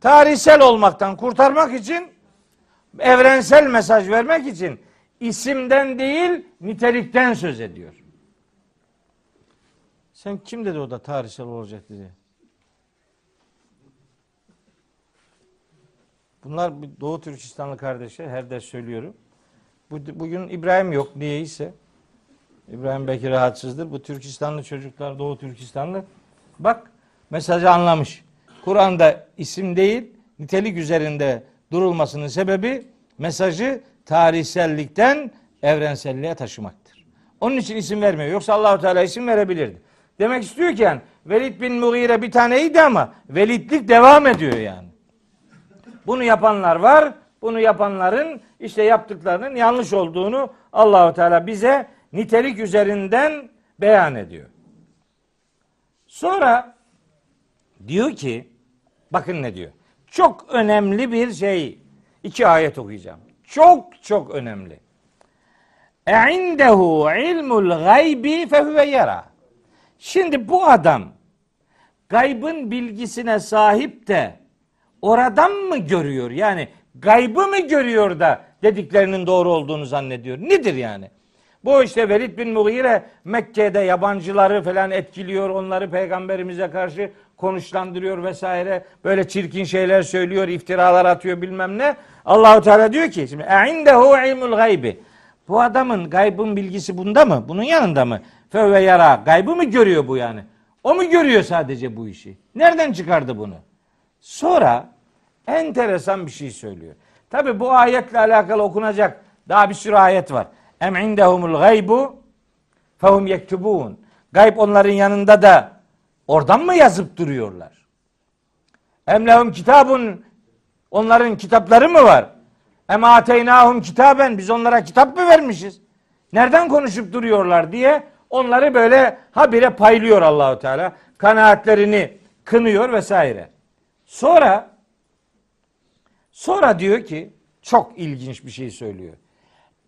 Tarihsel olmaktan kurtarmak için evrensel mesaj vermek için isimden değil nitelikten söz ediyor. Sen kim dedi o da tarihsel olacak diye. Bunlar Doğu Türkistanlı kardeşler her ders söylüyorum. Bugün İbrahim yok niyeyse. İbrahim belki rahatsızdır. Bu Türkistanlı çocuklar Doğu Türkistanlı. Bak mesajı anlamış. Kur'an'da isim değil nitelik üzerinde durulmasının sebebi mesajı tarihsellikten evrenselliğe taşımaktır. Onun için isim vermiyor. Yoksa Allahu Teala isim verebilirdi. Demek istiyor ki yani Velid bin Mughire bir taneydi ama velidlik devam ediyor yani. Bunu yapanlar var. Bunu yapanların işte yaptıklarının yanlış olduğunu Allahu Teala bize nitelik üzerinden beyan ediyor. Sonra diyor ki bakın ne diyor. Çok önemli bir şey. İki ayet okuyacağım. Çok çok önemli. E'indehu ilmul gaybi fehuve yara. Şimdi bu adam gaybın bilgisine sahip de oradan mı görüyor? Yani gaybı mı görüyor da dediklerinin doğru olduğunu zannediyor? Nedir yani? Bu işte Velid bin Mughire Mekke'de yabancıları falan etkiliyor. Onları peygamberimize karşı konuşlandırıyor vesaire. Böyle çirkin şeyler söylüyor, iftiralar atıyor bilmem ne. Allahu Teala diyor ki şimdi e'indehu ilmul gaybi. Bu adamın gaybın bilgisi bunda mı? Bunun yanında mı? Fevve yara. Gaybı mı görüyor bu yani? O mu görüyor sadece bu işi? Nereden çıkardı bunu? Sonra enteresan bir şey söylüyor. Tabi bu ayetle alakalı okunacak daha bir sürü ayet var. Em indehumul gaybu fehum yektubun. Gayb onların yanında da oradan mı yazıp duruyorlar? Em lehum kitabun onların kitapları mı var? Em ateynahum kitaben biz onlara kitap mı vermişiz? Nereden konuşup duruyorlar diye onları böyle habire paylıyor Allahu Teala. Kanaatlerini kınıyor vesaire. Sonra sonra diyor ki çok ilginç bir şey söylüyor.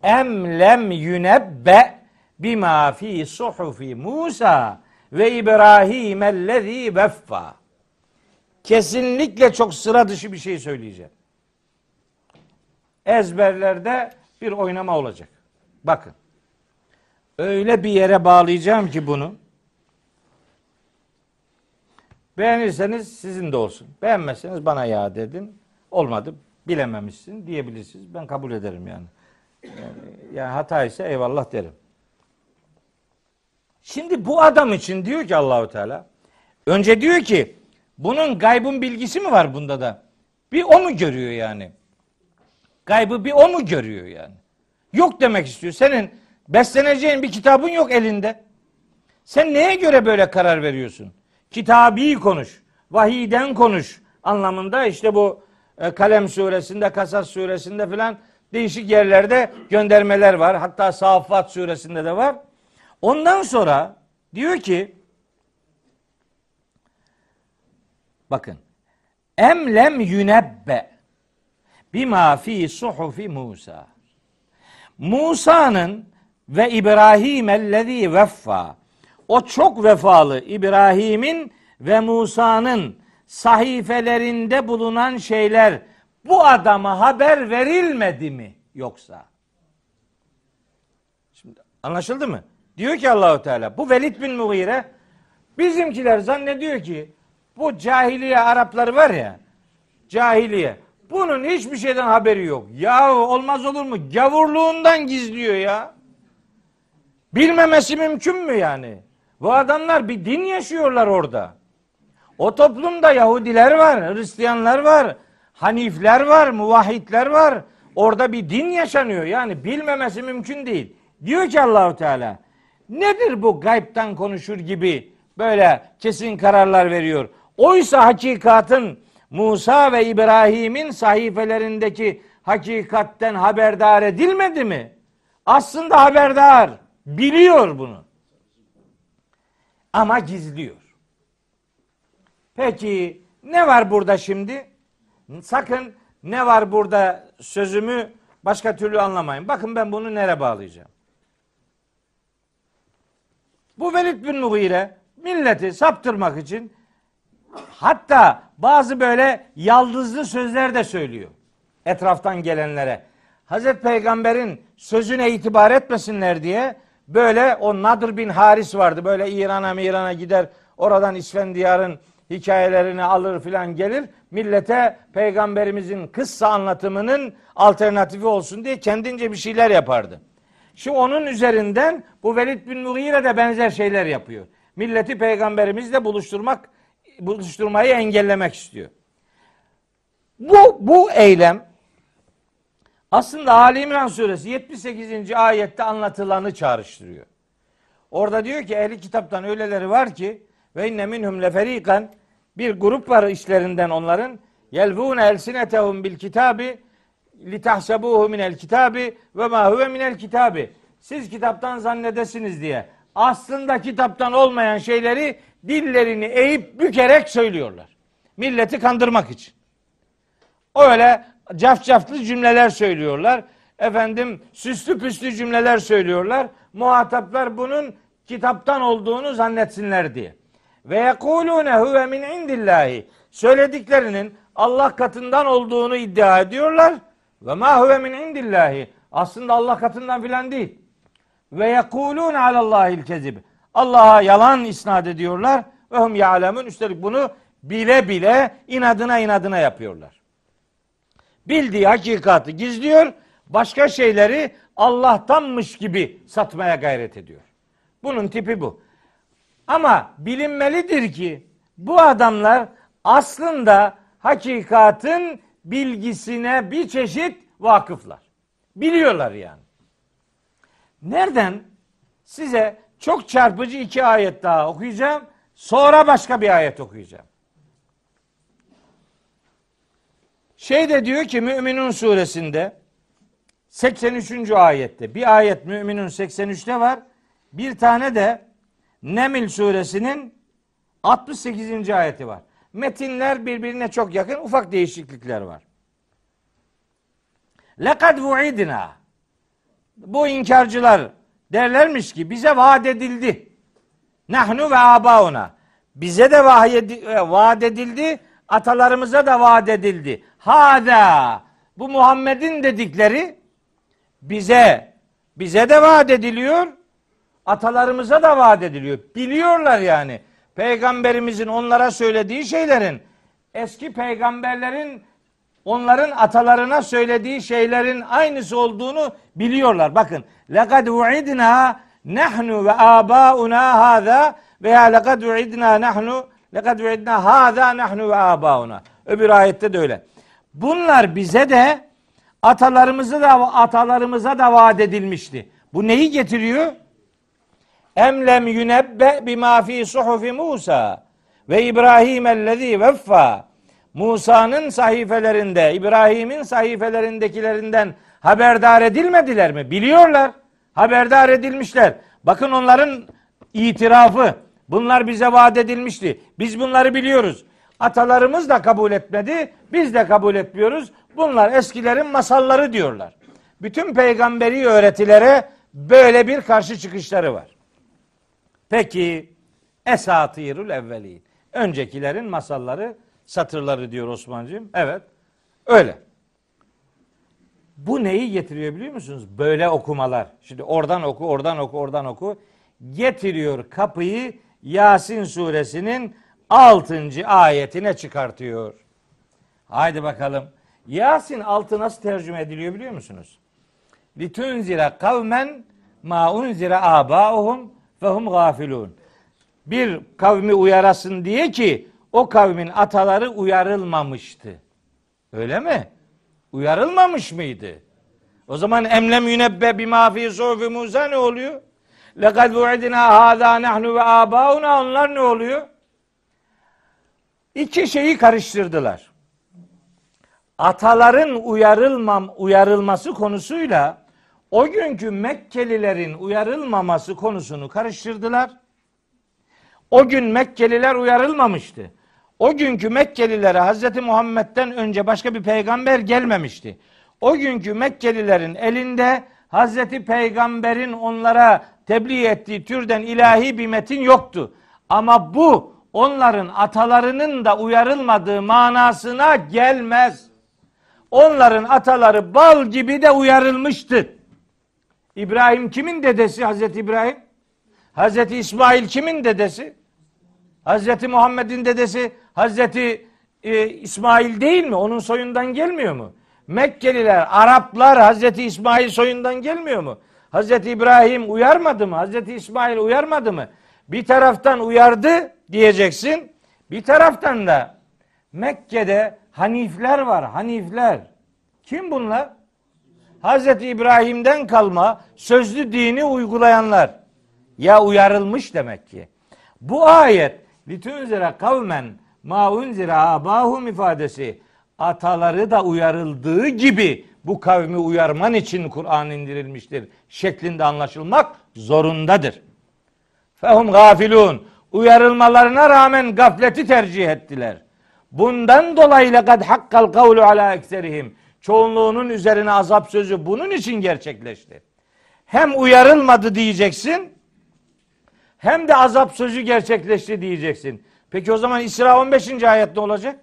Em lem yunebbe bima fi suhufi Musa ve İbrahim ellezî veffa. Kesinlikle çok sıra dışı bir şey söyleyeceğim. Ezberlerde bir oynama olacak. Bakın. Öyle bir yere bağlayacağım ki bunu. Beğenirseniz sizin de olsun. Beğenmezseniz bana ya dedin. Olmadı. Bilememişsin diyebilirsiniz. Ben kabul ederim yani. Yani, yani hata ise eyvallah derim. Şimdi bu adam için diyor ki Allahu Teala önce diyor ki bunun gaybın bilgisi mi var bunda da? Bir o mu görüyor yani? Gaybı bir o mu görüyor yani? Yok demek istiyor. Senin besleneceğin bir kitabın yok elinde. Sen neye göre böyle karar veriyorsun? Kitabi konuş, vahiden konuş anlamında işte bu e, Kalem suresinde, Kasas suresinde filan değişik yerlerde göndermeler var. Hatta Saffat suresinde de var. Ondan sonra diyor ki bakın emlem yünebbe bima fi suhufi Musa. Musa'nın ve İbrahim ellezî veffa. O çok vefalı İbrahim'in ve Musa'nın sahifelerinde bulunan şeyler bu adama haber verilmedi mi yoksa? Şimdi anlaşıldı mı? Diyor ki Allahu Teala bu Velid bin Mughire bizimkiler zannediyor ki bu cahiliye Arapları var ya cahiliye bunun hiçbir şeyden haberi yok. Ya olmaz olur mu? Gavurluğundan gizliyor ya. Bilmemesi mümkün mü yani? Bu adamlar bir din yaşıyorlar orada. O toplumda Yahudiler var, Hristiyanlar var, Hanifler var, muvahhidler var. Orada bir din yaşanıyor. Yani bilmemesi mümkün değil. Diyor ki Allahu Teala, nedir bu gaybtan konuşur gibi böyle kesin kararlar veriyor. Oysa hakikatın Musa ve İbrahim'in sahifelerindeki hakikatten haberdar edilmedi mi? Aslında haberdar, biliyor bunu. Ama gizliyor. Peki ne var burada şimdi? Sakın ne var burada sözümü başka türlü anlamayın. Bakın ben bunu nereye bağlayacağım. Bu Velid bin Mughire milleti saptırmak için hatta bazı böyle yaldızlı sözler de söylüyor etraftan gelenlere. Hazreti Peygamber'in sözüne itibar etmesinler diye böyle o Nadir bin Haris vardı. Böyle İran'a İran'a gider oradan İsfendiyar'ın hikayelerini alır filan gelir. Millete peygamberimizin kıssa anlatımının alternatifi olsun diye kendince bir şeyler yapardı. Şu onun üzerinden bu Velid bin Mughire de benzer şeyler yapıyor. Milleti peygamberimizle buluşturmak buluşturmayı engellemek istiyor. Bu bu eylem aslında Ali İmran suresi 78. ayette anlatılanı çağrıştırıyor. Orada diyor ki ehli kitaptan öyleleri var ki ve inne minhum leferikan bir grup var işlerinden onların yelvune elsinetehum bil kitabi litahsebuhu minel kitabi ve ma huve minel kitabi. Siz kitaptan zannedesiniz diye aslında kitaptan olmayan şeyleri dillerini eğip bükerek söylüyorlar. Milleti kandırmak için. Öyle cafcaflı cümleler söylüyorlar. Efendim süslü püslü cümleler söylüyorlar. Muhataplar bunun kitaptan olduğunu zannetsinler diye. Ve yekulune huve min indillahi. Söylediklerinin Allah katından olduğunu iddia ediyorlar. Ve ma huve min indillahi. Aslında Allah katından filan değil. Ve yekulune alallahil kezib. Allah'a yalan isnat ediyorlar. Ve hum ya'lemun. Üstelik bunu bile bile inadına inadına yapıyorlar. Bildiği hakikati gizliyor. başka şeyleri Allah'tanmış gibi satmaya gayret ediyor. Bunun tipi bu. Ama bilinmelidir ki bu adamlar aslında hakikatın bilgisine bir çeşit vakıflar. Biliyorlar yani. Nereden? Size çok çarpıcı iki ayet daha okuyacağım. Sonra başka bir ayet okuyacağım. Şey de diyor ki Müminun suresinde 83. ayette bir ayet Müminun 83'te var. Bir tane de Nemil suresinin 68. ayeti var. Metinler birbirine çok yakın, ufak değişiklikler var. Lekad vuidina. Bu inkarcılar derlermiş ki bize vaat edildi. Nahnu ve abauna. Bize de vaat edildi, atalarımıza da vaat edildi. Hada. Bu Muhammed'in dedikleri bize bize de vaat ediliyor. Atalarımıza da vaat ediliyor. Biliyorlar yani. Peygamberimizin onlara söylediği şeylerin eski peygamberlerin onların atalarına söylediği şeylerin aynısı olduğunu biliyorlar. Bakın. Lekad uidna nahnu ve abauna hada veya lekad uidna nahnu lekad uidna hada nahnu ve abauna. Öbür ayette de öyle. Bunlar bize de atalarımızı da atalarımıza da vaat edilmişti. Bu neyi getiriyor? Emlem yunebbe bima fi suhufi Musa ve İbrahim ellezî veffa. Musa'nın sahifelerinde, İbrahim'in sahifelerindekilerinden haberdar edilmediler mi? Biliyorlar. Haberdar edilmişler. Bakın onların itirafı. Bunlar bize vaat edilmişti. Biz bunları biliyoruz. Atalarımız da kabul etmedi. Biz de kabul etmiyoruz. Bunlar eskilerin masalları diyorlar. Bütün peygamberi öğretilere böyle bir karşı çıkışları var. Peki esatirul evvelin. Öncekilerin masalları, satırları diyor Osman'cığım. Evet. Öyle. Bu neyi getiriyor biliyor musunuz? Böyle okumalar. Şimdi oradan oku, oradan oku, oradan oku. Getiriyor kapıyı Yasin suresinin 6. ayetine çıkartıyor. Haydi bakalım. Yasin 6 nasıl tercüme ediliyor biliyor musunuz? Litunzira kavmen ma unzira abauhum fehum gafilun. Bir kavmi uyarasın diye ki o kavmin ataları uyarılmamıştı. Öyle mi? Uyarılmamış mıydı? O zaman emlem yünebbe bima fi sufi Musa ne oluyor? Lekad vu'idina hâzâ nahnu ve âbâuna onlar ne oluyor? İki şeyi karıştırdılar. Ataların uyarılmam uyarılması konusuyla o günkü Mekkelilerin uyarılmaması konusunu karıştırdılar. O gün Mekkeliler uyarılmamıştı. O günkü Mekkelilere Hz. Muhammed'den önce başka bir peygamber gelmemişti. O günkü Mekkelilerin elinde Hz. Peygamber'in onlara tebliğ ettiği türden ilahi bir metin yoktu. Ama bu onların atalarının da uyarılmadığı manasına gelmez. Onların ataları bal gibi de uyarılmıştı. İbrahim kimin dedesi Hazreti İbrahim? Hazreti İsmail kimin dedesi? Hazreti Muhammed'in dedesi Hazreti e, İsmail değil mi? Onun soyundan gelmiyor mu? Mekkeliler, Araplar Hazreti İsmail soyundan gelmiyor mu? Hazreti İbrahim uyarmadı mı? Hazreti İsmail uyarmadı mı? Bir taraftan uyardı diyeceksin. Bir taraftan da Mekke'de Hanifler var. Hanifler. Kim bunlar? Hazreti İbrahim'den kalma sözlü dini uygulayanlar. Ya uyarılmış demek ki. Bu ayet litunzira kavmen ma unzira abahum ifadesi ataları da uyarıldığı gibi bu kavmi uyarman için Kur'an indirilmiştir şeklinde anlaşılmak zorundadır. Fehum gafilun. Uyarılmalarına rağmen gafleti tercih ettiler. Bundan dolayı lekad hakkal kavlu ala ekserihim. Çoğunluğunun üzerine azap sözü bunun için gerçekleşti. Hem uyarılmadı diyeceksin, hem de azap sözü gerçekleşti diyeceksin. Peki o zaman İsra 15. ayet ne olacak?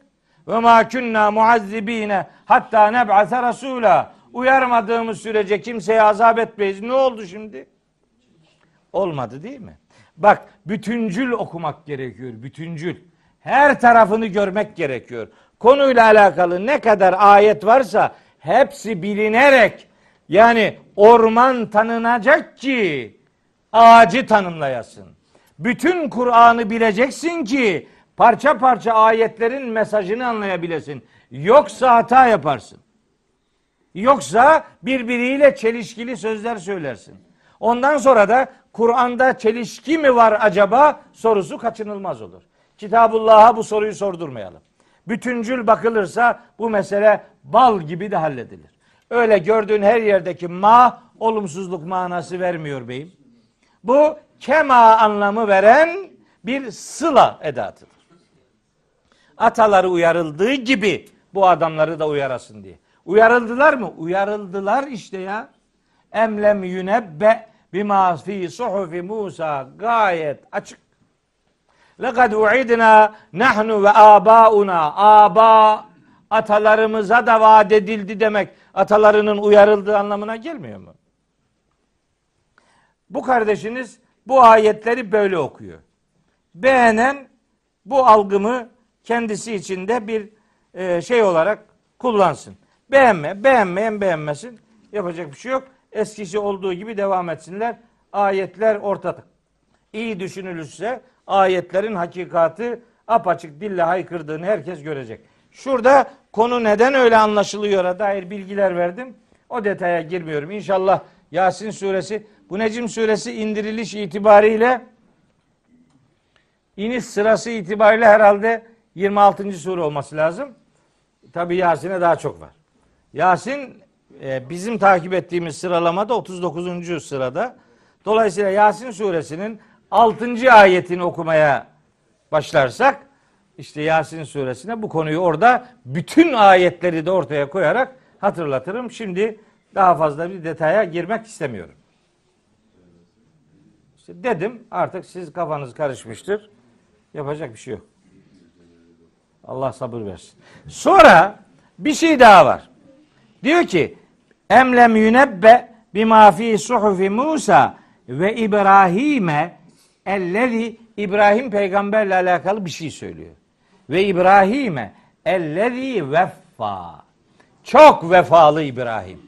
Ve ma kunna muazzibine hatta neb'ase rasula. Uyarmadığımız sürece kimseye azap etmeyiz. Ne oldu şimdi? Olmadı değil mi? Bak bütüncül okumak gerekiyor. Bütüncül. Her tarafını görmek gerekiyor. Konuyla alakalı ne kadar ayet varsa hepsi bilinerek Yani orman tanınacak ki ağacı tanımlayasın. Bütün Kur'an'ı bileceksin ki parça parça ayetlerin mesajını anlayabilesin. Yoksa hata yaparsın. Yoksa birbiriyle çelişkili sözler söylersin. Ondan sonra da Kur'an'da çelişki mi var acaba sorusu kaçınılmaz olur. Kitabullah'a bu soruyu sordurmayalım. Bütüncül bakılırsa bu mesele bal gibi de halledilir. Öyle gördüğün her yerdeki ma olumsuzluk manası vermiyor beyim. Bu kema anlamı veren bir sıla edatıdır. Ataları uyarıldığı gibi bu adamları da uyarasın diye. Uyarıldılar mı? Uyarıldılar işte ya. Emlem yünebbe bima fi suhufi Musa gayet açık. Lekad uidna nahnu ve abauna aba atalarımıza da vaat edildi demek atalarının uyarıldığı anlamına gelmiyor mu? Bu kardeşiniz bu ayetleri böyle okuyor. Beğenen bu algımı kendisi içinde bir e, şey olarak kullansın. Beğenme, beğenmeyen beğenmesin. Yapacak bir şey yok. Eskisi olduğu gibi devam etsinler. Ayetler ortada. İyi düşünülürse ayetlerin hakikati apaçık dille haykırdığını herkes görecek. Şurada konu neden öyle anlaşılıyor dair bilgiler verdim. O detaya girmiyorum. İnşallah Yasin suresi, bu Necim suresi indiriliş itibariyle iniş sırası itibariyle herhalde 26. sure olması lazım. Tabi Yasin'e daha çok var. Yasin e, bizim takip ettiğimiz sıralamada 39. sırada. Dolayısıyla Yasin suresinin 6. ayetini okumaya başlarsak işte Yasin suresine bu konuyu orada bütün ayetleri de ortaya koyarak hatırlatırım. Şimdi daha fazla bir detaya girmek istemiyorum. İşte dedim artık siz kafanız karışmıştır. Yapacak bir şey yok. Allah sabır versin. Sonra bir şey daha var. Diyor ki emlem yünebbe bima fi suhufi Musa ve İbrahim'e ellezi İbrahim peygamberle alakalı bir şey söylüyor. Ve İbrahim'e ellezi veffa. Çok vefalı İbrahim.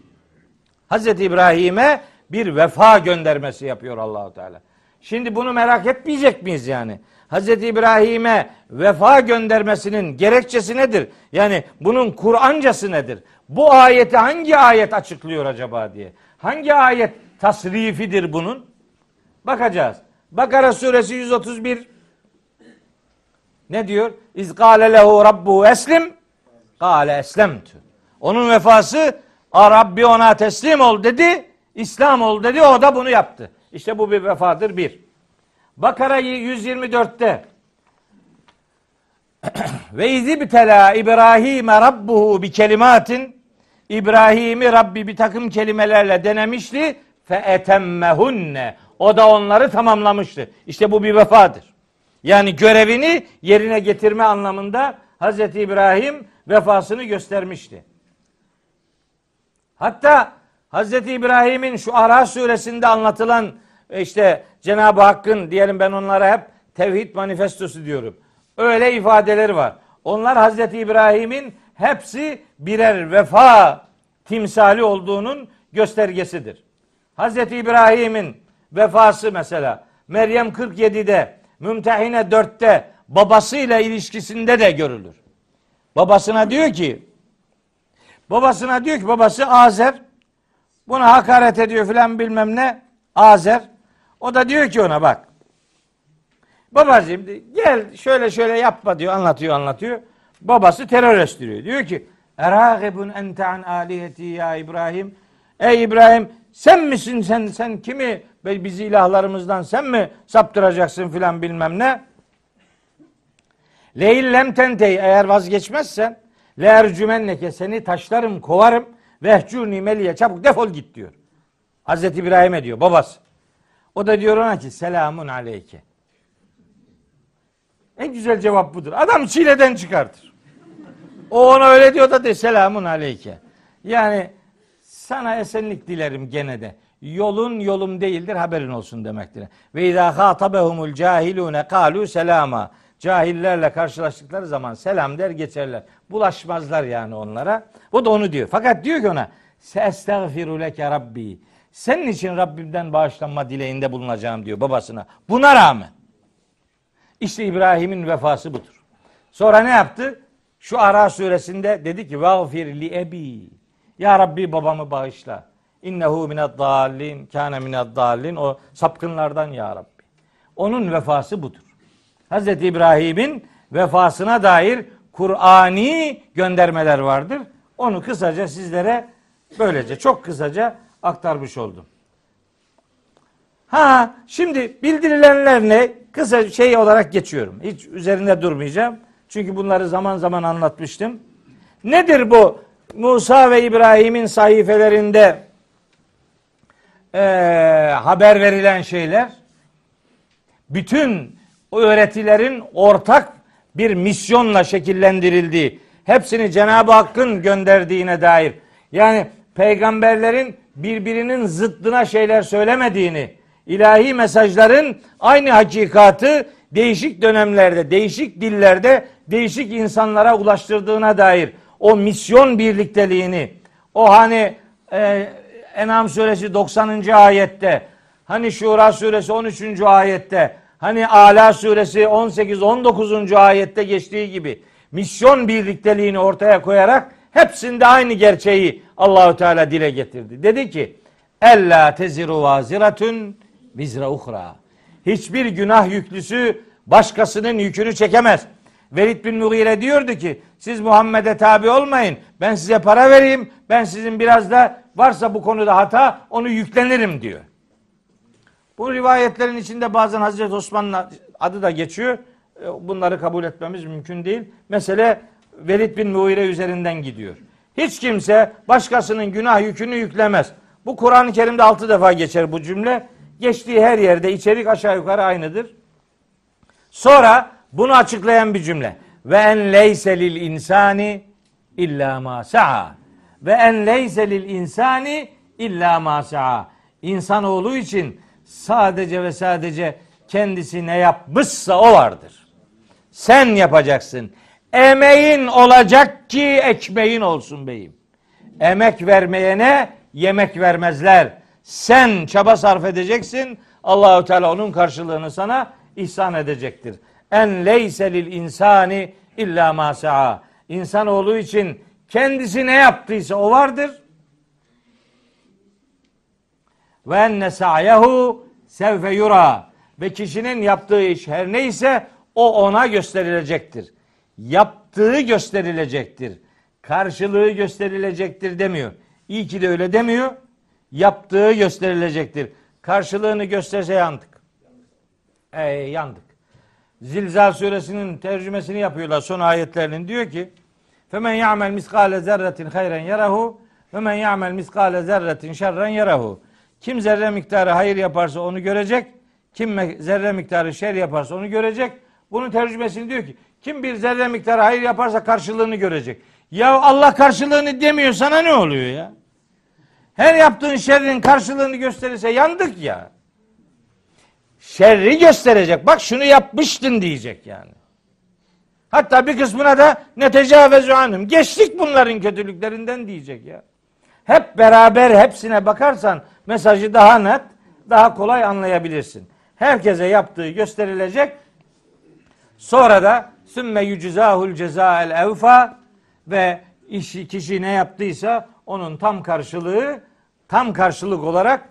Hazreti İbrahim'e bir vefa göndermesi yapıyor Allahu Teala. Şimdi bunu merak etmeyecek miyiz yani? Hazreti İbrahim'e vefa göndermesinin gerekçesi nedir? Yani bunun Kur'ancası nedir? Bu ayeti hangi ayet açıklıyor acaba diye. Hangi ayet tasrifidir bunun? Bakacağız. Bakara suresi 131 ne diyor? İz gâle lehu rabbuhu eslim gâle eslemtü. Onun vefası A Rabbi ona teslim ol dedi. İslam ol dedi. O da bunu yaptı. İşte bu bir vefadır bir. Bakara 124'te ve izibtela İbrahim rabbuhu bi kelimatin İbrahim'i Rabbi bir takım kelimelerle denemişti fe etemmehunne o da onları tamamlamıştı. İşte bu bir vefadır. Yani görevini yerine getirme anlamında Hazreti İbrahim vefasını göstermişti. Hatta Hazreti İbrahim'in şu Ara suresinde anlatılan işte Cenab-ı Hakk'ın diyelim ben onlara hep tevhid manifestosu diyorum. Öyle ifadeleri var. Onlar Hazreti İbrahim'in hepsi birer vefa timsali olduğunun göstergesidir. Hazreti İbrahim'in vefası mesela Meryem 47'de, Mümtehine 4'te babasıyla ilişkisinde de görülür. Babasına diyor ki babasına diyor ki babası Azer buna hakaret ediyor filan bilmem ne Azer o da diyor ki ona bak babacığım gel şöyle şöyle yapma diyor anlatıyor anlatıyor. Babası terör estiriyor. Diyor ki Eragibun ente an aliheti ya İbrahim. Ey İbrahim sen misin sen sen kimi bizi ilahlarımızdan sen mi saptıracaksın filan bilmem ne. Leillem tentey eğer vazgeçmezsen le ercümenneke seni taşlarım kovarım vehcuni meliye çabuk defol git diyor. Hazreti İbrahim'e diyor babası. O da diyor ona ki selamun aleyke. En güzel cevap budur. Adam çileden çıkartır. O ona öyle diyor da de selamun aleyke. Yani sana esenlik dilerim gene de. Yolun yolum değildir haberin olsun demektir. Ve izâ hâtabehumul cahilûne kâlû selâma. Cahillerle karşılaştıkları zaman selam der geçerler. Bulaşmazlar yani onlara. Bu da onu diyor. Fakat diyor ki ona Seestağfiru leke Rabbi. Senin için Rabbimden bağışlanma dileğinde bulunacağım diyor babasına. Buna rağmen. İşte İbrahim'in vefası budur. Sonra ne yaptı? Şu Ara suresinde dedi ki Vâfir li ebi. Ya Rabbi babamı bağışla. İnnehu mined dallin, kâne mined dallin. O sapkınlardan ya Rabbi. Onun vefası budur. Hazreti İbrahim'in vefasına dair Kur'ani göndermeler vardır. Onu kısaca sizlere böylece çok kısaca aktarmış oldum. Ha şimdi bildirilenler ne? Kısa şey olarak geçiyorum. Hiç üzerinde durmayacağım. Çünkü bunları zaman zaman anlatmıştım. Nedir bu Musa ve İbrahim'in sayfelerinde e, haber verilen şeyler? Bütün öğretilerin ortak bir misyonla şekillendirildiği, hepsini Cenab-ı Hakk'ın gönderdiğine dair, yani peygamberlerin birbirinin zıttına şeyler söylemediğini, ilahi mesajların aynı hakikatı değişik dönemlerde, değişik dillerde, değişik insanlara ulaştırdığına dair o misyon birlikteliğini, o hani e, En'am suresi 90. ayette, hani Şura suresi 13. ayette, hani Ala suresi 18 19. ayette geçtiği gibi misyon birlikteliğini ortaya koyarak hepsinde aynı gerçeği Allahü Teala dile getirdi. Dedi ki: "Ella teziru vaziratun vizra uhra." Hiçbir günah yüklüsü başkasının yükünü çekemez. Velid bin Mughire diyordu ki siz Muhammed'e tabi olmayın. Ben size para vereyim. Ben sizin biraz da varsa bu konuda hata onu yüklenirim diyor. Bu rivayetlerin içinde bazen Hazreti Osman'ın adı da geçiyor. E, bunları kabul etmemiz mümkün değil. Mesele Velid bin Mughire üzerinden gidiyor. Hiç kimse başkasının günah yükünü yüklemez. Bu Kur'an-ı Kerim'de altı defa geçer bu cümle. Geçtiği her yerde içerik aşağı yukarı aynıdır. Sonra bunu açıklayan bir cümle. Ve en leyse lil insani illa ma sa'a. Ve en leyse lil insani illa ma sa'a. İnsanoğlu için sadece ve sadece kendisi ne yapmışsa o vardır. Sen yapacaksın. Emeğin olacak ki ekmeğin olsun beyim. Emek vermeyene yemek vermezler. Sen çaba sarf edeceksin. Allahu Teala onun karşılığını sana ihsan edecektir. En leyse lil insani illa ma sa'a. İnsanoğlu için kendisi ne yaptıysa o vardır. Ve enne sa'yehu sevfe yura. Ve kişinin yaptığı iş her neyse o ona gösterilecektir. Yaptığı gösterilecektir. Karşılığı gösterilecektir demiyor. İyi ki de öyle demiyor. Yaptığı gösterilecektir. Karşılığını gösterse yandık. Ey yandık. Zilzal suresinin tercümesini yapıyorlar son ayetlerinin. Diyor ki Femen ya'mel miskale zerretin hayren yarahu ve men ya'mel miskale zerretin şerren yarahu. Kim zerre miktarı hayır yaparsa onu görecek. Kim zerre miktarı şer yaparsa onu görecek. Bunun tercümesini diyor ki kim bir zerre miktarı hayır yaparsa karşılığını görecek. Ya Allah karşılığını demiyor sana ne oluyor ya? Her yaptığın şerrin karşılığını gösterirse yandık ya. Şerri gösterecek. Bak şunu yapmıştın diyecek yani. Hatta bir kısmına da ne tecavüzü anım. Geçtik bunların kötülüklerinden diyecek ya. Hep beraber hepsine bakarsan mesajı daha net, daha kolay anlayabilirsin. Herkese yaptığı gösterilecek. Sonra da sümme yuczahul cezael evfa ve işi, kişi ne yaptıysa onun tam karşılığı tam karşılık olarak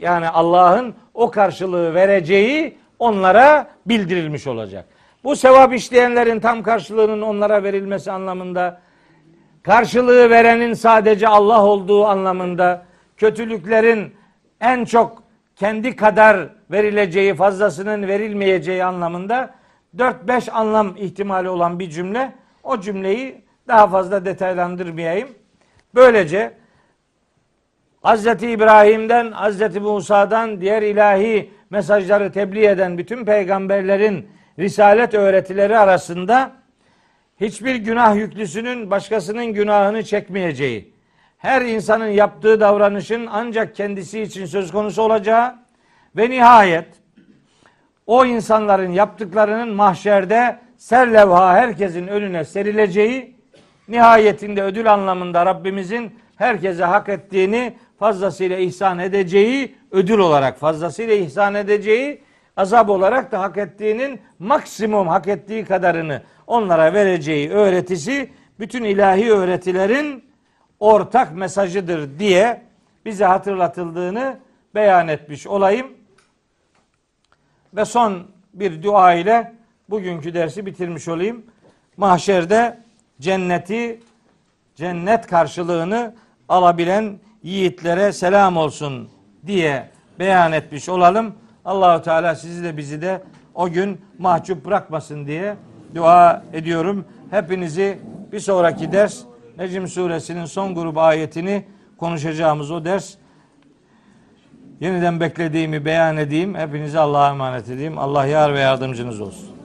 yani Allah'ın o karşılığı vereceği onlara bildirilmiş olacak. Bu sevap işleyenlerin tam karşılığının onlara verilmesi anlamında karşılığı verenin sadece Allah olduğu anlamında kötülüklerin en çok kendi kadar verileceği fazlasının verilmeyeceği anlamında 4-5 anlam ihtimali olan bir cümle. O cümleyi daha fazla detaylandırmayayım. Böylece Hz. İbrahim'den, Hz. Musa'dan diğer ilahi mesajları tebliğ eden bütün peygamberlerin risalet öğretileri arasında hiçbir günah yüklüsünün başkasının günahını çekmeyeceği, her insanın yaptığı davranışın ancak kendisi için söz konusu olacağı ve nihayet o insanların yaptıklarının mahşerde serlevha herkesin önüne serileceği, nihayetinde ödül anlamında Rabbimizin herkese hak ettiğini fazlasıyla ihsan edeceği ödül olarak fazlasıyla ihsan edeceği azap olarak da hak ettiğinin maksimum hak ettiği kadarını onlara vereceği öğretisi bütün ilahi öğretilerin ortak mesajıdır diye bize hatırlatıldığını beyan etmiş olayım. Ve son bir dua ile bugünkü dersi bitirmiş olayım. Mahşerde cenneti, cennet karşılığını alabilen yiğitlere selam olsun diye beyan etmiş olalım. Allahu Teala sizi de bizi de o gün mahcup bırakmasın diye dua ediyorum. Hepinizi bir sonraki ders Necm suresinin son grubu ayetini konuşacağımız o ders yeniden beklediğimi beyan edeyim. Hepinizi Allah'a emanet edeyim. Allah yar ve yardımcınız olsun.